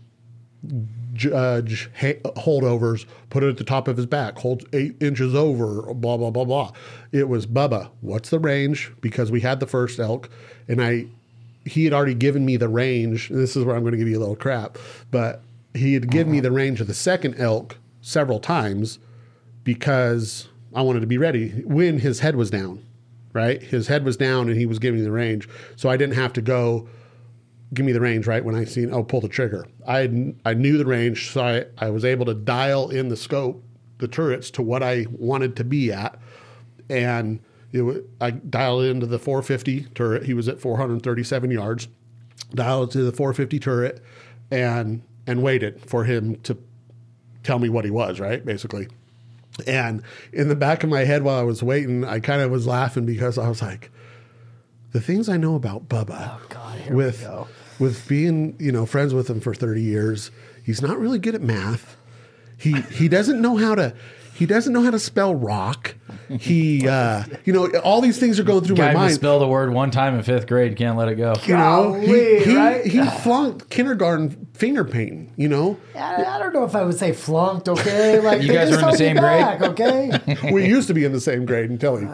judge uh, ha- holdovers, put it at the top of his back, holds eight inches over, blah blah blah blah. It was Bubba. What's the range? Because we had the first elk, and I, he had already given me the range. This is where I'm going to give you a little crap, but he had given me the range of the second elk several times because I wanted to be ready when his head was down. Right, his head was down, and he was giving me the range, so I didn't have to go give me the range right when I seen oh pull the trigger. I I knew the range, so I, I was able to dial in the scope, the turrets to what I wanted to be at, and it I dialed into the 450 turret. He was at 437 yards. Dialed to the 450 turret, and and waited for him to tell me what he was. Right, basically. And in the back of my head while I was waiting, I kind of was laughing because I was like, the things I know about Bubba oh, God, with with being you know friends with him for 30 years he's not really good at math. He he doesn't know how to he doesn't know how to spell rock he uh you know all these things are going through Guy my mind misspelled a word one time in fifth grade. Can't let it go. you know he, Golly, he, right? he flunked kindergarten finger painting you know I, I don't know if I would say flunked. Okay, like You guys were in the held me same grade? Okay, we used to be in the same grade until he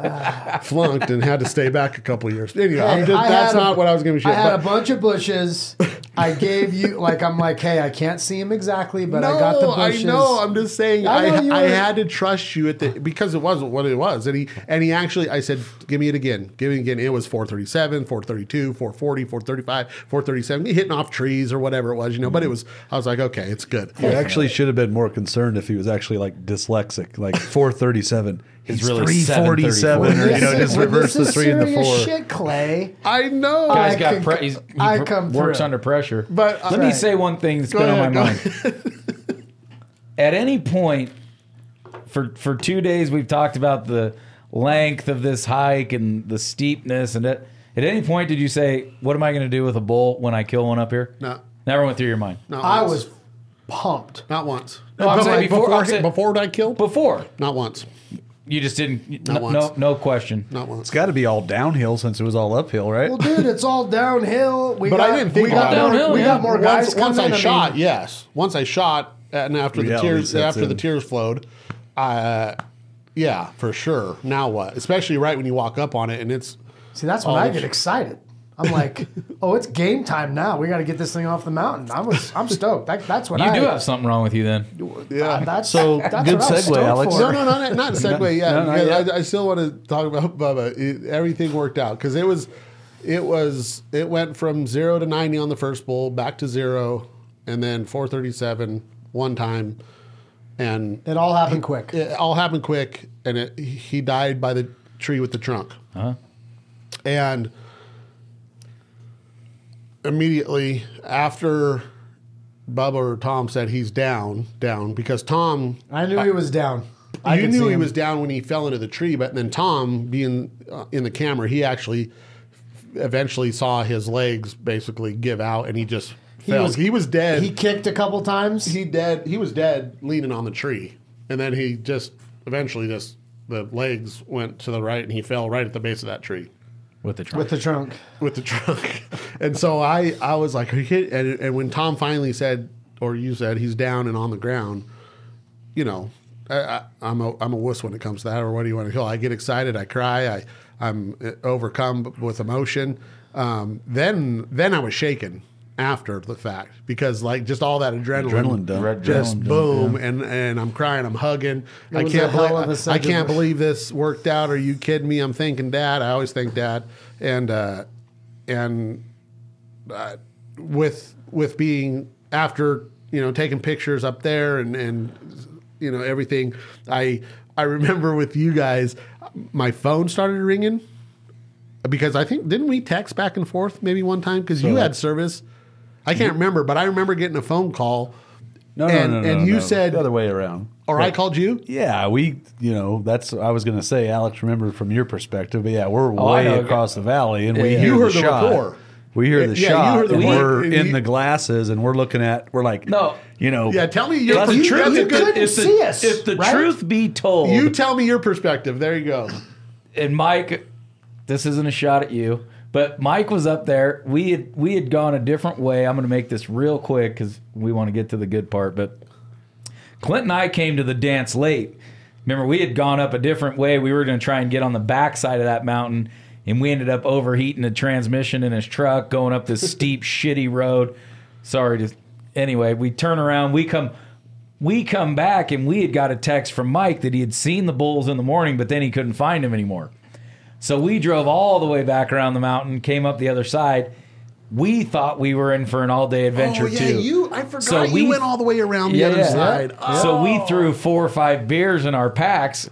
flunked and had to stay back a couple years anyway I'm Hey, just, that's had a- not what i was giving a shit I had but- a bunch of bushes. I gave you like I'm like, hey, I can't see him exactly, but I got the bushes. I know. I'm just saying. I I, know I, had to trust you at the because it wasn't what it was, and he and he actually. I said, "Give me it again. Give me it again." It was 437, 432, 440, 435, 437. Hitting off trees or whatever it was, you know. But it mm-hmm. was. I was like, okay, it's good. You actually should have been more concerned if he was actually like dyslexic, like 437. He's really 347, or you This know, is- just reverse the three and the serious four. Shit, Clay. I know. Guy's I got can- pre- he's, he I pr- come works through. under pressure. But, uh, let me say one thing that's Go been on my mind. At any point, for for two days, we've talked about the length of this hike and the steepness and it, at any point did you say, "What am I going to do with a bull when I kill one up here"? No. Never went through your mind. Not I once. was pumped. not once. No, I'm But saying like before- before I'm saying- before I killed. Before Not once. You just didn't. Not no, once. no, no question. Not once. It's got to be all downhill since it was all uphill, right? Well, dude, it's all downhill. We But got, I didn't think we got about more, it. Downhill, we yeah. got more guys once, once coming. I mean, shot, yes. Once I shot, and after the Reality tears, sets after the in. tears flowed, uh, yeah, for sure. Now what? Especially right when you walk up on it, and it's See, that's when I get excited. I'm like, oh, it's game time now. We got to get this thing off the mountain. I was, I'm stoked. That, that's what You I do have something wrong with you then. yeah. That's So, that's good what I was segue, Alex. for. No, no, no, not, not segue yet. no, not because. I, I still want to talk about Bubba. It, everything worked out because it was, it was, it went from zero to ninety on the first bull, back to zero, and then four thirty seven one time, and It all happened quick. it all happened quick, and it, he died by the tree with the trunk. Uh-huh. And immediately after Bubba or Tom said he's down, down because Tom, I knew he was down. I you knew he was down when he fell into the tree, but then Tom, being uh, in the camera, he actually eventually saw his legs basically give out, and he just fell. was- he was dead. He kicked a couple times. he dead. He was dead, leaning on the tree, and then he just eventually just the legs went to the right, and he fell right at the base of that tree With the trunk. with the trunk. with the trunk. and so I I was like, Are you kidding? And, and when Tom finally said, or you said, he's down and on the ground, you know, I, I, I'm a I'm a wuss when it comes to that. Or what do you want to call? I get excited, I cry, I I'm overcome with emotion. Um, then then I was shaken after the fact because like just all that adrenaline, Adrenaline dump. Just adrenaline dump, boom and and I'm crying I'm hugging. I can't a believe of a I second- can't believe this worked out. Are you kidding me? I'm thinking dad. I always think dad. And uh and uh, with with being after you know taking pictures up there and and you know everything I I remember with you guys my phone started ringing because I think didn't we text back and forth maybe one time? Because you had service I can't remember but I remember getting a phone call No, no, And- no, no. and you no. said- the other way around. or I called you Yeah, we, you know, that's I was going to say, Alex. Remember from your perspective, but yeah, we're Oh, I way know. across the valley, and we Yeah. hear You the heard the shot. rapport. We hear the Yeah, you shot, heard the and rapport. we're in you- the glasses, and we're looking at, we're like, No. you know, yeah tell me your If the you- truth, you if the- couldn't if the, see us, if the right? truth be told, you tell me your perspective there you go and Mike, this isn't a shot at you, but Mike was up there. We had we had gone a different way. I'm going to make this real quick because we want to get to the good part. But Clint and I came to the dance late. Remember, we had gone up a different way. We were going to try and get on the backside of that mountain, and we ended up overheating the transmission in his truck, going up this steep, shitty road. Sorry to. Anyway, we turn around. We come. We come back and we had got a text from Mike that he had seen the bulls in the morning, but then he couldn't find them anymore. So we drove all the way back around the mountain, came up the other side. We thought we were in for an all day adventure oh yeah too. you I forgot So you we- went all the way around the other side So we oh. threw four or five beers in our packs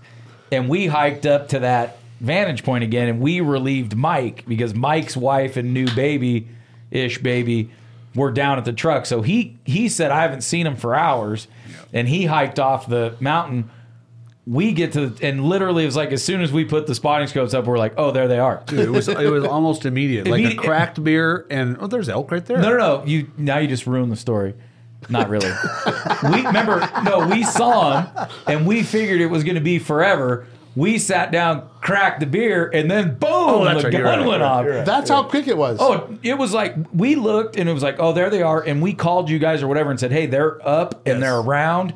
and we hiked up to that vantage point again and we relieved Mike because Mike's wife and new baby ish baby were down at the truck. So he he said I haven't seen him for hours and he hiked off the mountain. We get to and literally it was like as soon as we put the spotting scopes up, we're like, oh, there they are. Dude, it was it was almost immediate, like a cracked beer, and oh, there's elk right there. No, no, no. You now you just ruined the story. Not really. we remember. No, we saw him, and we figured it was going to be forever. We sat down, cracked the beer, and then boom, oh, that's the right, gun right, went off. right, that's how quick it was Oh, it was like we looked, and it was like, oh, there they are, and we called you guys or whatever, and said, hey, they're up and they're around,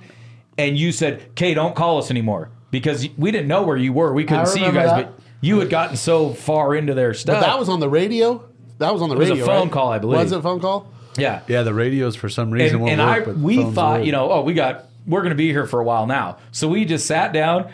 and you said, "Kay, don't call us anymore because we didn't know where you were. We couldn't see you guys, that. but you had gotten so far into their stuff. But that was on the radio. That was on the was a phone right? call, I believe. Was it a phone call? yeah, Yeah, the radios for some reason and, won't and I but we thought will. you know oh we got we're gonna be here for a while now so we just sat down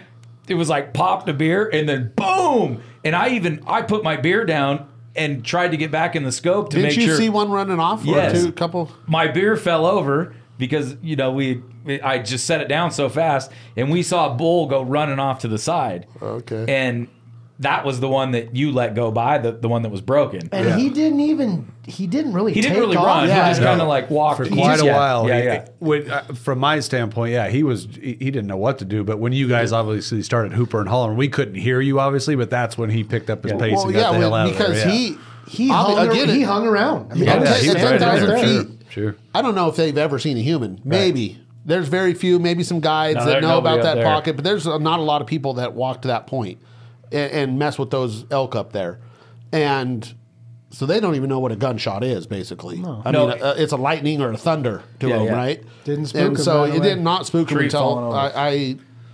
it was like popped a beer and then boom and I even I put my beer down and tried to get back in the scope to Didn't make you sure see one running off? Yes. Or two couple. my beer fell over because you know we I just set it down so fast and we saw a bull go running off to the side Okay. and that was the one that you let go by, the, the one that was broken. And he didn't even he didn't really He didn't take really off. run. Yeah, he just no. kind of like walked for quite just- a while. Yeah, He- when- uh, from my standpoint, yeah, he was he, he didn't know what to do. But when you guys obviously started Hooper and hollering, we couldn't hear you obviously. But that's when he picked up his Yeah. pace Well, and got yeah, the hell well, out of there. because yeah. he He hung, I get he hung around. I mean, Yeah, I'm at just ten- 10,000 Sure, feet. sure. I don't know if they've ever seen a human. Maybe. There's very few, maybe some guides No, that know about that there. pocket, but there's not a lot of people that walk to that point and, and mess with those elk up there. And so they don't even know what a gunshot is, basically. I No. mean, uh, it's a lightning or a thunder to Yeah, them, yeah. right? Didn't spook And 'em so it did not spook them until. I,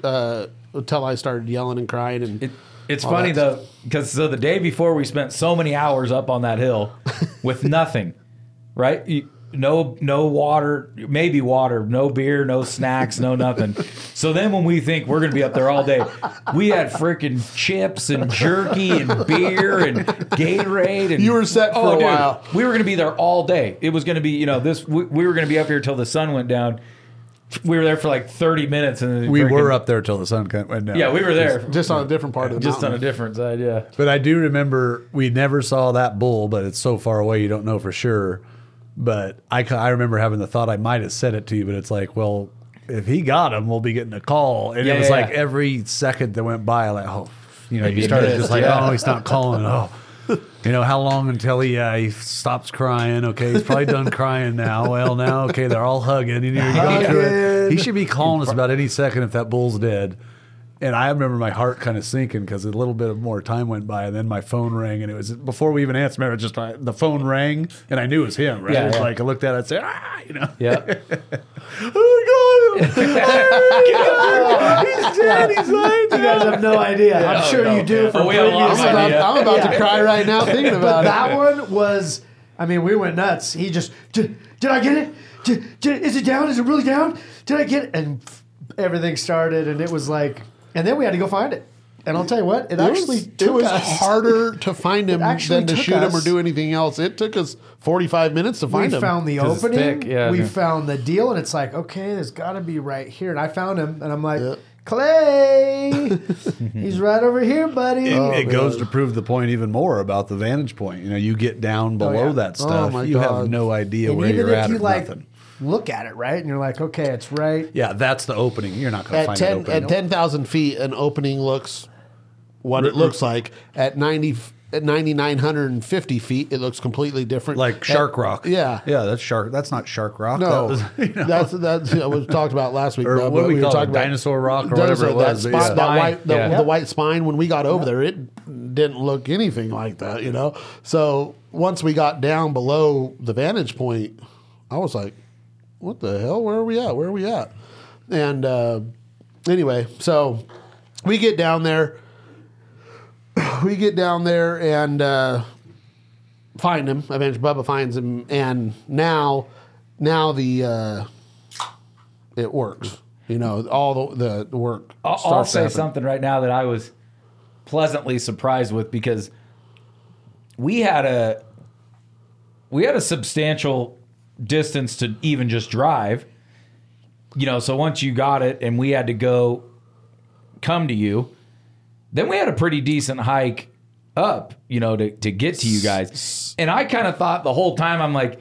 I uh, until I started yelling and crying. And It, it's funny though, because so the day before we spent so many hours up on that hill with nothing, right? You- no, no water, maybe water, no beer, no snacks, no nothing. So then when we think we're going to be up there all day, we had freaking chips and jerky and beer and Gatorade. And You were set for oh, a dude, while. We were going to be there all day. It was going to be, you know, this. We, we were going to be up here till the sun went down. We were there for like thirty minutes, and we freaking- were up there till the sun went down. Yeah, we were there. just on a different part of the just on a different side, yeah. But I do remember we never saw that bull, but it's so far away you don't know for sure. But I, I remember having the thought I might have said it to you, but it's like, well, if he got him, we'll be getting a call. And Yeah, it was yeah, like yeah. every second that went by, like, oh, you know, you started just like, oh, he's not calling. Oh, you know, how long until he uh, he stops crying? Okay, he's probably done crying now. Well, now, okay, they're all hugging. You know, you go through it. He should be calling us about any second if that bull's dead. And I remember my heart kind of sinking because a little bit of more time went by, and then my phone rang, and it was before we even answered. Remember, it just uh, the phone rang, and I knew it was him. Right? Yeah, it was yeah. like I looked at it, I'd say, ah, you know, Yeah. oh my god, he's dead. He's lying You guys have no idea. I'm Oh, sure no. you do. From we have a lot of previous- I'm about. I'm about Yeah. to cry right now thinking about but about that it. one was. I mean, we went nuts. He just did. Did I get it? Did, did, is it down? Is it really down? Did I get it? And everything started, and it was like, and then we had to go find it. And I'll tell you what, it, It actually was, took it was us harder to find him than to took shoot him or do anything else. It took us 45 minutes to We find him. We found the 'Cause it's opening. thick, yeah. we Yeah. found the deal, and it's like, okay, there's got to be right here. And I found him, and I'm like, Yeah. Clay, he's right over here, buddy. It, Oh, it goes to prove the point even more about the vantage point. You know, you get down oh, below yeah. that Oh, stuff, my you have no idea and where even you're if at you or like nothing. Look at it right, and you're like, okay, it's right. Yeah, that's the opening. You're not going to at find 10 it at 10,000 feet, an opening looks what it looks like. At 90 at 9,950 feet, it looks completely different. like Shark Rock. Yeah. yeah, that's Shark. That's not Shark Rock. No, that was, you know. that's that's that was talked about last week. Or Bob, what do we call it, Dinosaur Rock or whatever it was, That, but spine, yeah. that Spine, white, the, yeah. the white spine. When we got over there, it didn't look anything like that. You know. So once we got down below the vantage point, I was like, "What the hell? Where are we at? Where are we at?" And uh, anyway, so we get down there. We get down there and uh, find him. Eventually, Bubba finds him, and now, now the uh, it works. You know, all the the, the work. I'll, I'll say happen. something right now that I was pleasantly surprised with because we had a we had a substantial distance to even just drive. You know, so once you got it and we had to go come to you, then we had a pretty decent hike up, you know, to, to get to you guys. And I kind of thought the whole time, I'm like,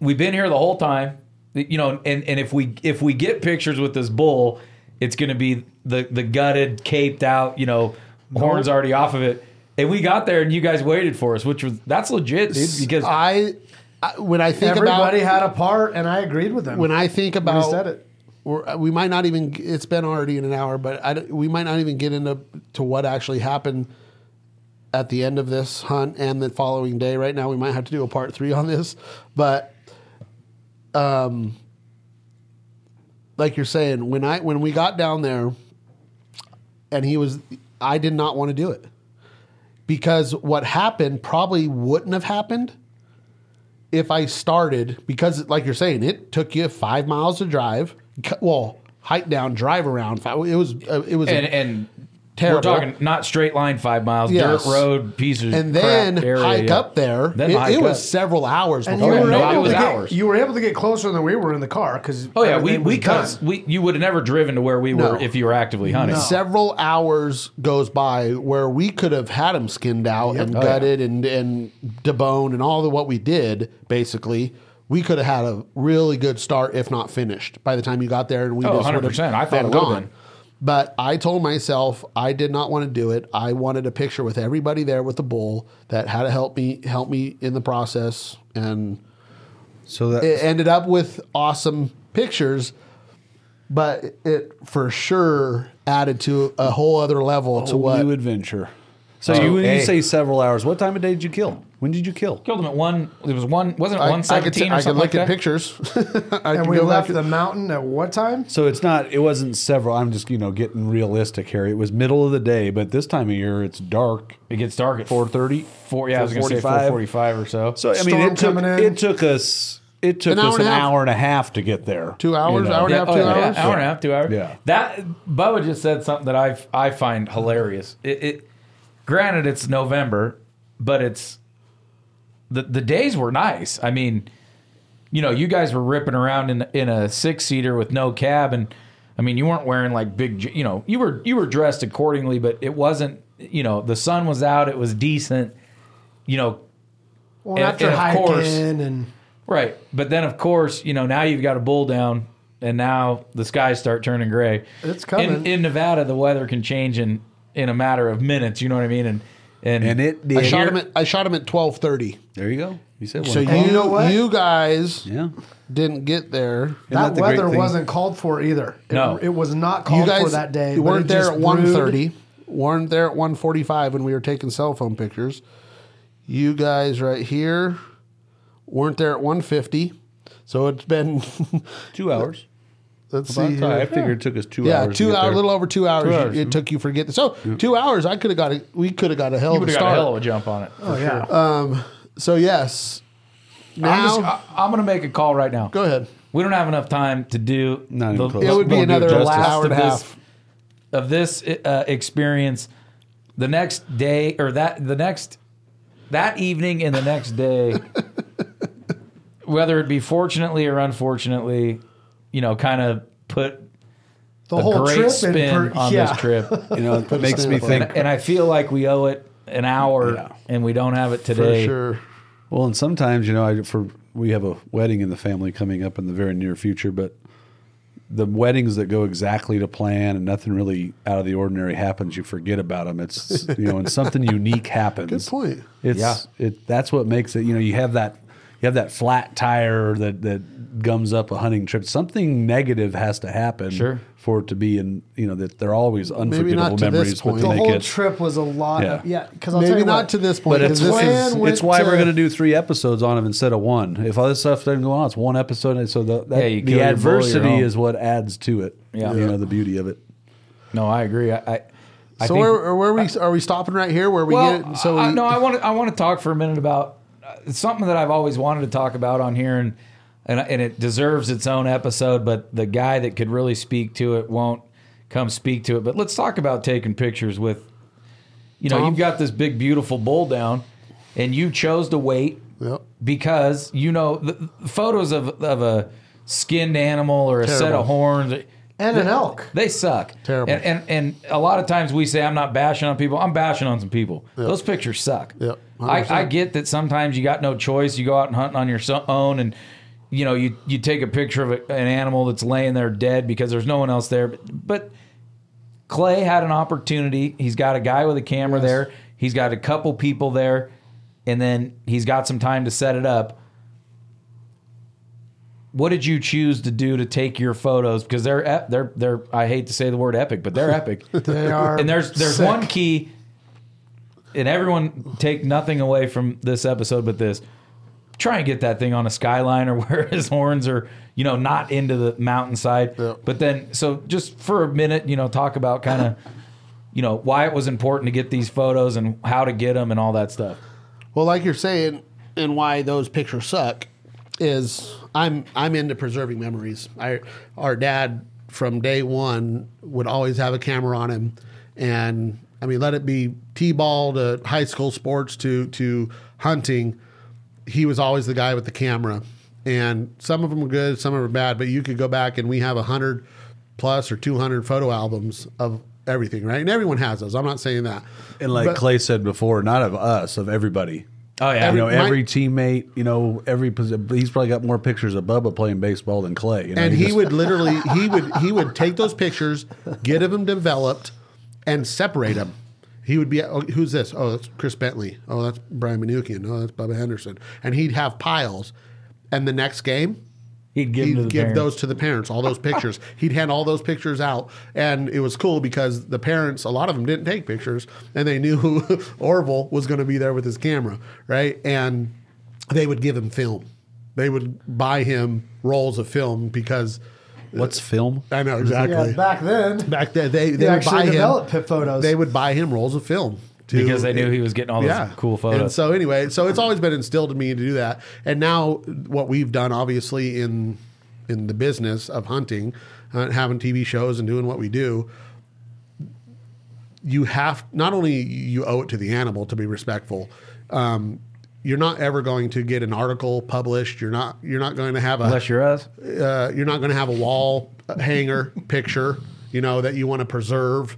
we've been here the whole time you know and, and if we if we get pictures with this bull it's going to be the the gutted caped out you know horns already off of it and we got there and you guys waited for us which was that's legit dude because I, I when I think about Everybody about had a part, and I agreed with them. when I think When he about said it. we're, we might not even it's been already in an hour but I, we might not even get into to what actually happened at the end of this hunt and the following day right now we might have to do a part three on this but um like you're saying when i when we got down there and he was i did not want to do it because what happened probably wouldn't have happened if I started because, like you're saying, it took you five miles to drive. Well, hike down, drive around. It was uh, it was and and terrible. We're talking not straight line five miles, Yes. dirt road pieces, and crap then area, hike up there. Then it hike it was up. several hours And before. you were no, it able was to get, hours. you were able to get closer than we were in the car because Oh yeah, we we cut. We you would have never driven to where we No. were if you were actively hunting. several hours goes by where we could have had them skinned out and Oh, yeah. gutted and and deboned and all of what we did basically we could have had a really good start if not finished by the time you got there and we Oh, just 100%. I thought it would have gone been. But I told myself I did not want to do it. I wanted a picture with everybody there with the bull that had to help me help me in the process and So that it ended up with awesome pictures, but it for sure added to a whole other level to whole what new adventure. So Oh, you, when hey. you say several hours, what time of day did you kill? When did you kill? Killed him at one. It was one. Wasn't it I, one I could, seventeen I or could look like at that? pictures. I And could we go left back the mountain at what time? So it's not. It wasn't several. I'm just you know getting realistic here. It was middle of the day, but this time of year it's dark. It gets dark at Four thirty. four. Yeah, I was going to say 4:45. or so. So I mean, Storm it took coming in. it took us it took An hour us and an a half. hour and a half to get there. Two hours, you know. hour and a yeah, half, oh, two yeah, hours. yeah, hour and a half, two hours. Yeah. That Bubba just said something that I I find hilarious. It, it granted it's November, but it's the the days were nice. I mean, you know, you guys were ripping around in in a six seater with no cab, and I mean, you weren't wearing like big, you know, you were you were dressed accordingly, but it wasn't. You know, the sun was out. It was decent. You know, Well, And- after and of hiking course- and Right. But then, of course, you know, now you've got a bull down and now the skies start turning gray. It's coming. In, in Nevada, the weather can change in, in a matter of minutes. You know what I mean? And, and, And it I shot him at I shot him at twelve thirty. There you go. You said one. So o'clock. you you know what? you guys yeah. didn't get there. Isn't that, the great weather thing? wasn't called for either. It, No. it was not You called guys for that day. You but weren't it there just at one brewed. thirty. weren't there at one forty five when we were taking cell phone pictures. You guys right here weren't there at one fifty. So it's been Two hours. let's About see time. I here. figured it took us two Yeah, hours. to two hours, a little over two hours. Two hours. It took you for get so two hours. I could have got a we could have got a hell you of a would have got a start. hell of a jump on it. Oh yeah. so yes, I'm, now just, I, I'm going to make a call right now. go ahead. We don't have enough time to do Not even close. It would be Won't another last hour and a of half. this, of this uh, experience. The next day, or that the next that evening and the next day, whether it be fortunately or unfortunately, you know, kind of put the a whole great trip spin per, on yeah. this trip. You know, it makes me think. and, and I feel like we owe it an hour, Yeah. and we don't have it For today. sure. Well, and sometimes you know, I for we have a wedding in the family coming up in the very near future, but the weddings that go exactly to plan and nothing really out of the ordinary happens, you forget about them. It's you know, and something unique happens. Good point. It's Yeah. it that's what makes it. You know, you have that you have that flat tire that that gums up a hunting trip. Something negative has to happen Sure. for it to be in. You know that they're always not unforgettable to this memories, but point. The whole it. trip was a lot. Yeah. Of, yeah, because I'll tell Maybe you not what, to this point. But it's, this is, it's why to- we're going to do three episodes on them instead of one. If all this stuff doesn't go on, it's one episode. And so the, that, Yeah, the your bull, you're adversity is what adds to it. Yeah. You know, the beauty of it. No, I agree. I, I, I so think, where, where we are we stopping right here where we well, get it? So I, no, I want to. I want to talk for a minute about Uh, it's something that I've always wanted to talk about on here, and and and it deserves its own episode. But the guy that could really speak to it won't come speak to it. But let's talk about taking pictures with. You know, Tom? you've got this big, beautiful bull down, and you chose to wait Yep. because you know the, the photos of of a skinned animal or a set of horns and an elk. they suck. Terrible. And, and and a lot of times we say I'm not bashing on people. I'm bashing on some people. Those pictures suck. Yep, I, I get that sometimes you got no choice. You go out and hunt on your own, and you know you you take a picture of a, an animal that's laying there dead because there's no one else there. But, but Clay had an opportunity. He's got a guy with a camera there. He's got a couple people there, and then he's got some time to set it up what did you choose to do to take your photos? Because they're they're they're I hate to say the word epic, but they're epic. They are. and there's there's sick. one key, and everyone take nothing away from this episode, but this. Try and get that thing on a skyline or where his horns are, you know, not into the mountainside. Yep. But then, so just for a minute, you know, talk about kind of, you know, why it was important to get these photos and how to get them and all that stuff. well, like you're saying, and why those pictures suck is I'm I'm into preserving memories. I our dad from day one would always have a camera on him, and I mean, let it be t-ball to high school sports to to hunting. He was always the guy with the camera, and some of them were good, some of them were bad. But you could go back and we have a hundred plus or two hundred photo albums of everything, right? And everyone has those. I'm not saying that. And like But- Clay said before, not of us, of everybody. Oh yeah. you know, my- every teammate, you know, every posi- he's probably got more pictures of Bubba playing baseball than Clay. You know, and he just- would literally he would he would take those pictures, get them developed, and separate them. He would be, oh, who's this? Oh, that's Chris Bentley. Oh, that's Brian Manukian. Oh, that's Bubba Henderson. And he'd have piles. And the next game, he'd give, he'd to give those to the parents, all those pictures. he'd hand all those pictures out, and it was cool because the parents, a lot of them didn't take pictures, and they knew who Orville was going to be there with his camera, right? And they would give him film. They would buy him rolls of film because uh, what's film? I know exactly. Yeah, back then, Back then, they they They would actually buy him developed photos. They would buy him rolls of film to- Because they knew he was getting all those cool photos. And so anyway, so it's always been instilled in me to do that. And now what we've done, obviously in in the business of hunting, uh, having TV shows and doing what we do, you have not only you owe it to the animal to be respectful. Um, you're not ever going to get an article published. You're not. You're not going to have a Unless you're us. uh, you're not going to have a wall hanger picture, you know, that you want to preserve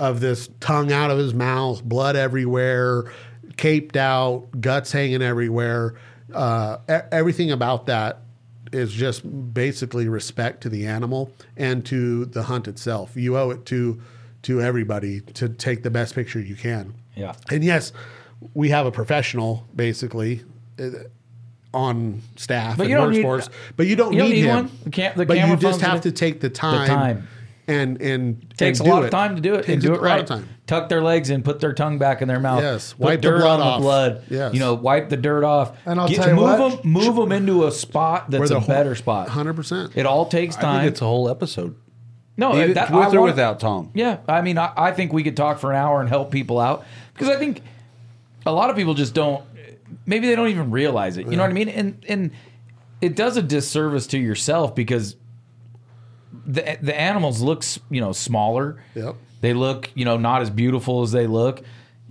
of this tongue out of his mouth, blood everywhere, caped out, guts hanging everywhere. Uh, everything about that is just basically respect to the animal and to the hunt itself. You owe it to to everybody to take the best picture you can. Yeah. And yes, we have a professional basically uh, on staff But and you don't works need- but you don't you don't need, need him. one. The cam- the but you just have to take the time, time. And and Takes and a lot it. of time to do it and Takes do a it lot right. of time. Tuck their legs in, put their tongue back in their mouth. Yes. Put Wipe the blood on off. the blood. Yes. You know, wipe the dirt off. And I'll tell you move what- them, move them into a spot that's the a whole- better spot. 100%. It all takes I time. think it's a whole episode. no, Even that, with I or want- without Tom. Yeah, I mean, I, I think we could talk for an hour and help people out because I think a lot of people just don't. Maybe they don't even realize it. You know what I mean? And and it does a disservice to yourself because the the animals look you know smaller. Yep. They look you know not as beautiful as they look.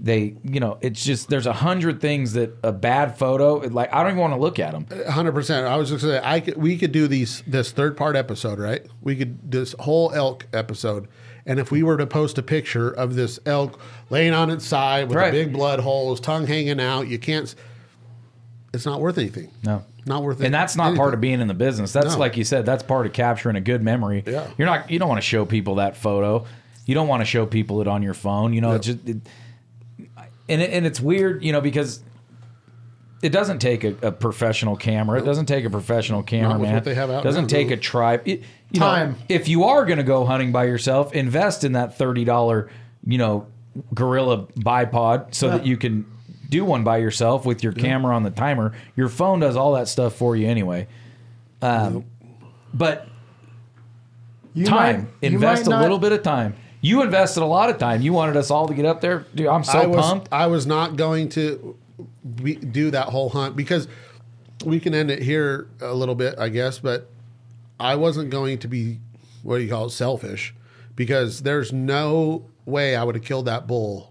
They you know it's just there's a hundred things that a bad photo like I don't even want to look at them. hundred percent. I was just saying, I could, we could do these this third part episode, right? We could this whole elk episode, and if we were to post a picture of this elk laying on its side with Right. a big blood hole, his tongue hanging out, you can't. It's not worth anything. No. Not worth it. And that's not part of being in the business. That's No. like you said, that's part of capturing a good memory. Yeah. You're not you don't want to show people that photo. You don't want to show people it on your phone. You know, it's just it, and it, and it's weird, you know, because it doesn't take a, a professional camera. It doesn't take a professional cameraman. with what they have out doesn't now, take a tribe. It- you Time. Know, if you are going to go hunting by yourself, invest in that thirty dollar, you know, gorilla bipod so that you can do one by yourself with your camera on the timer. Your phone does all that stuff for you anyway. Um, But You time, might- you invest might a not- little bit of time. You invested a lot of time. You wanted us all to get up there. Dude, I'm so I was, pumped. I was not going to be, do that whole hunt because we can end it here a little bit, I guess. But I wasn't going to be what do you call it, selfish, because there's no way I would have killed that bull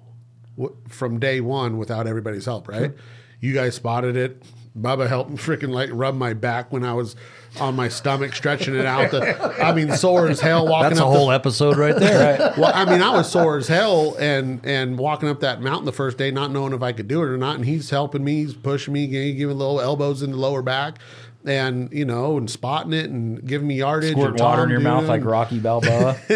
w- from day one without everybody's help. Right? You guys spotted it. Bubba helped me freaking like rub my back when I was on my stomach, stretching it out. The, I mean, sore as hell walking That's a up the whole episode right there. well, I mean, I was sore as hell, and and walking up that mountain the first day, not knowing if I could do it or not. And he's helping me, he's pushing me, giving giving little elbows in the lower back, and you know, and spotting it and giving me yardage. Squirt and water Tom in your mouth like Rocky Balboa.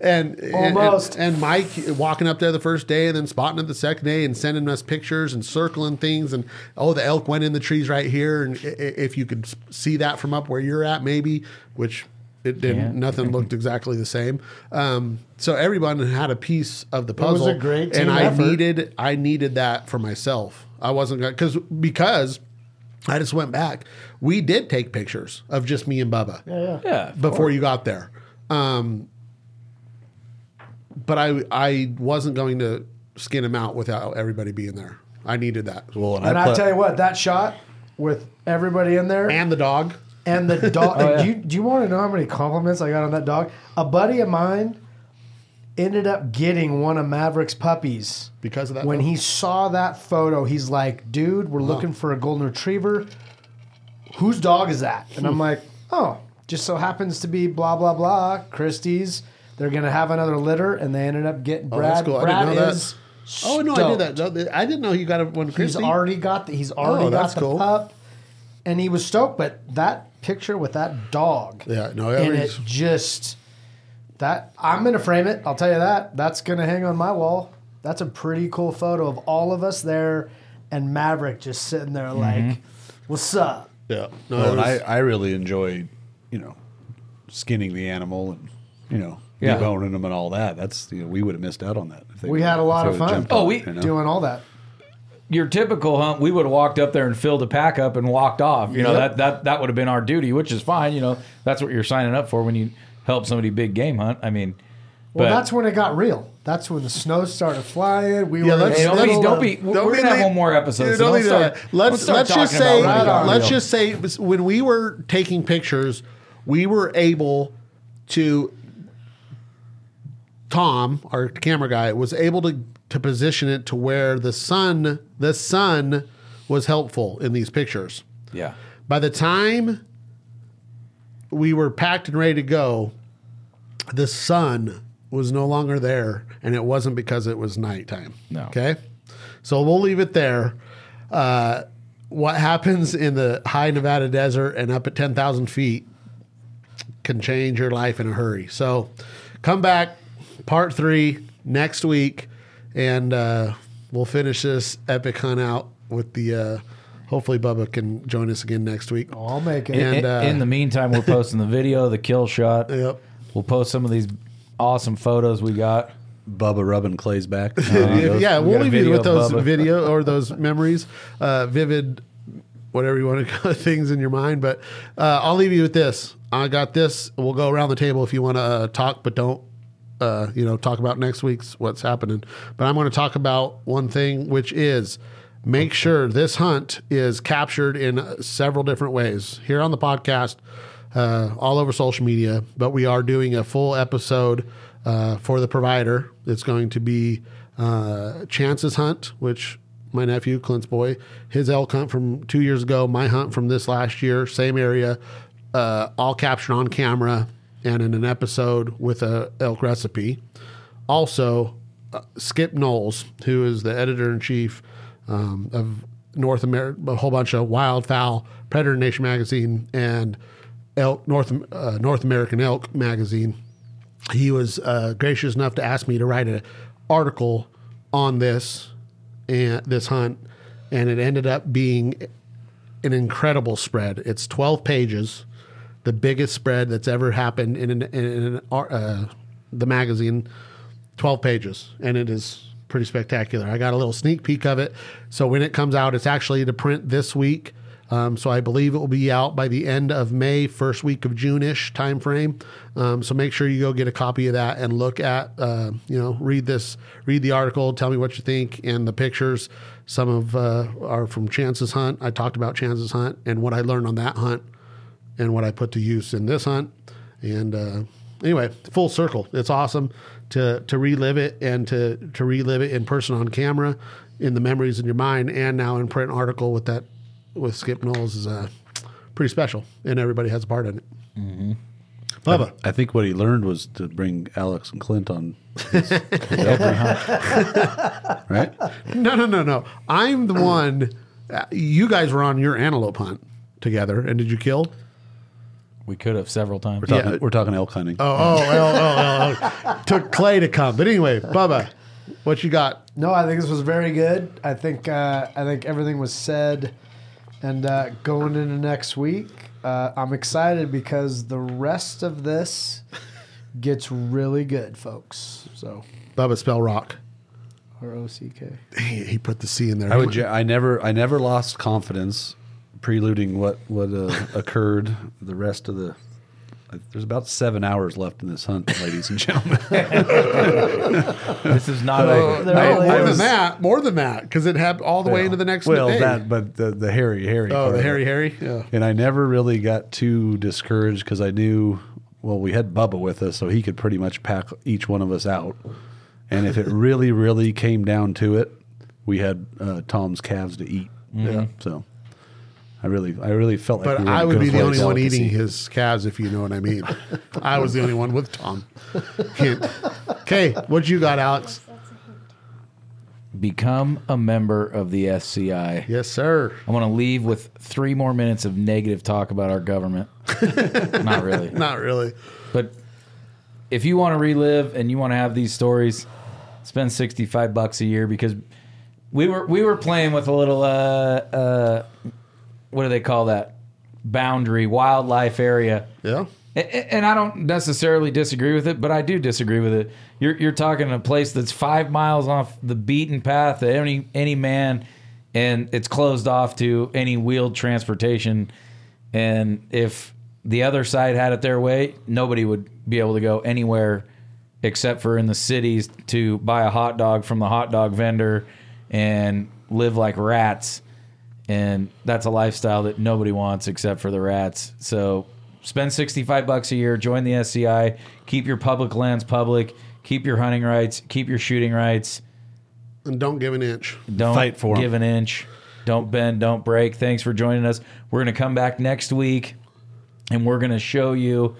and and- Almost. And, and Mike walking up there the first day, and then spotting it the second day, and sending us pictures and circling things, and oh, the elk went in the trees right here, and i- i- if you could see that from up where you're at, maybe, which it didn't. Can't. Nothing looked exactly the same. Um, so everyone had a piece of the was puzzle. a great and I effort. needed I needed that for myself. I wasn't going because because. I just went back. We did take pictures of just me and Bubba Yeah, yeah. yeah. before course. you got there. Um, but I I wasn't going to skin him out without everybody being there. I needed that. Well, And I tell you what, that shot with everybody in there And the dog. and the dog. Oh, yeah. do, you, do you want to know how many compliments I got on that dog? A buddy of mine ended up getting one of Maverick's puppies. Because of that When photo? he saw that photo, he's like, dude, we're looking for a golden retriever. Whose dog is that? And I'm like, oh, just so happens to be blah, blah, blah. Christie's. They're going to have another litter. And they ended up getting Oh, that's Brad. cool. I didn't know that. is. Oh no, I knew that. No, I didn't know you got one. He's already got the, he's already Oh, got that's the cool. pup, and he was stoked. But that picture with that dog, Yeah, no, and that it was- just that I'm gonna frame it. I'll tell you that. That's gonna hang on my wall. That's a pretty cool photo of all of us there, and Maverick just sitting there Mm-hmm. like, "What's up?" Yeah, no, Well, was- I, I really enjoy, you know, skinning the animal and, you know, Yeah. deboning them and all that. That's, you know, we would have missed out on that. If they We had a lot of fun. Oh, we- it, you know? Doing all that. Your typical hunt, we would have walked up there and filled a pack up and walked off. You know Yep. that that that would have been our duty, which is fine. You know that's what you're signing up for when you help somebody big game hunt. I mean, Well, but- that's when it got real. That's when the snow started flying. We Yeah, were. let's- Hey, don't be, don't be. Don't we're be gonna have one more episode. Dude, so don't don't start, that. Let's don't let's just say Right let's just say when we were taking pictures, we were able to. Tom, our camera guy, was able to to position it to where the sun the sun was helpful in these pictures. yeah. By the time we were packed and ready to go, the sun was no longer there, and it wasn't because it was nighttime. No. Okay, so we'll leave it there. Uh, what happens in the high Nevada desert and up at ten thousand feet can change your life in a hurry. So, come back, part three next week, and uh, we'll finish this epic hunt out with the. Uh, hopefully, Bubba can join us again next week. Oh, I'll make it. In, And, in- uh, in the meantime, we're posting the video, the kill shot. Yep. We'll post some of these awesome photos we got. Bubba rubbing Clay's back. If- yeah, we we'll leave you with those Bubba. video or those memories, uh, vivid, whatever you want to call it, things in your mind. But uh, I'll leave you with this. I got this. We'll go around the table if you want to uh, talk, but don't, uh, you know, talk about next week's what's happening. But I'm going to talk about one thing, which is make sure this hunt is captured in uh, several different ways here on the podcast, uh, all over social media. But we are doing a full episode uh, for the provider. It's going to be uh, Chance's hunt, which my nephew Clint's boy, his elk hunt from two years ago, my hunt from this last year, same area, uh, all captured on camera and in an episode with a elk recipe. Also, uh, Skip Knowles, who is the editor in chief um, of North America, a whole bunch of wildfowl, Predator Nation magazine, and elk North uh, North American Elk magazine. He was uh, gracious enough to ask me to write an article on this and this hunt, and it ended up being an incredible spread. It's 12 pages, the biggest spread that's ever happened in, an, in an, uh, the magazine. 12 pages, and it is pretty spectacular. I got a little sneak peek of it. So when it comes out, it's actually to print this week. Um, so I believe it will be out by the end of May, first week of June-ish time frame. Um, so make sure you go get a copy of that and look at, uh, you know, read this, read the article, tell me what you think, and the pictures. Some of uh, are from Chance's hunt. I talked about Chance's hunt and what I learned on that hunt and what I put to use in this hunt. And uh, anyway, full circle. It's awesome to to relive it and to to relive it in person on camera, in the memories in your mind, and now in print article with that with Skip Knowles is uh, pretty special, and everybody has a part in it. Mm-hmm. Bubba, I think what he learned was to bring Alex and Clint on. right? no, no, no, no. I'm the one. Uh, you guys were on your antelope hunt together, and did you kill? We could have several times. We're talking, Yeah. we're talking elk hunting. Oh, oh, oh, oh, oh. Took Clay to come, but anyway, Bubba, what you got? No, I think this was very good. I think uh, I think everything was said, and uh, going into next week, uh, I'm excited because the rest of this gets really good, folks. So Bubba spell rock. R O C K. He, he put the C in there. I would. I never. I never lost confidence, preluding what what uh, occurred. The rest of the. There's about seven hours left in this hunt, ladies and gentlemen. This is not Oh, a. there I- really I more was- than that, more than that, because it happened all the way into the next well, day. that, but the the hairy, hairy. oh, part the of Harry it. Harry. Yeah. And I never really got too discouraged because I knew well, we had Bubba with us, so he could pretty much pack each one of us out. And if it really, really came down to it, we had uh, Tom's calves to eat. Yeah. So I really, I really felt like. But we were in I a would be the only place. one delicacy. eating his calves, if you know what I mean. I was the only one with Tom. Hint. Okay, what you got, Alex? Become a member of the SCI. Yes, sir. I want to leave with three more minutes of negative talk about our government. Not really. Not really. But if you want to relive and you want to have these stories, spend 65 bucks a year because we were we were playing with a little uh uh what do they call that? Boundary wildlife area. Yeah. And I don't necessarily disagree with it, but I do disagree with it. You're you're talking a place that's five miles off the beaten path of any any man, and it's closed off to any wheeled transportation. And if the other side had it their way, nobody would be able to go anywhere except for in the cities to buy a hot dog from the hot dog vendor and live like rats and that's a lifestyle that nobody wants except for the rats. So spend 65 bucks a year, join the SCI, keep your public lands public, keep your hunting rights, keep your shooting rights. And don't give an inch. Don't Fight for 'em. give an inch. Don't bend, don't break. Thanks for joining us. We're going to come back next week and we're going to show you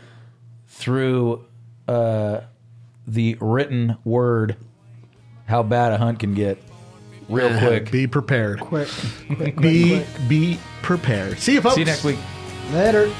through uh, the written word how bad a hunt can get real quick. Be prepared. Quick, quick, quick, Be quick. be prepared. See you folks. See you next week. Later.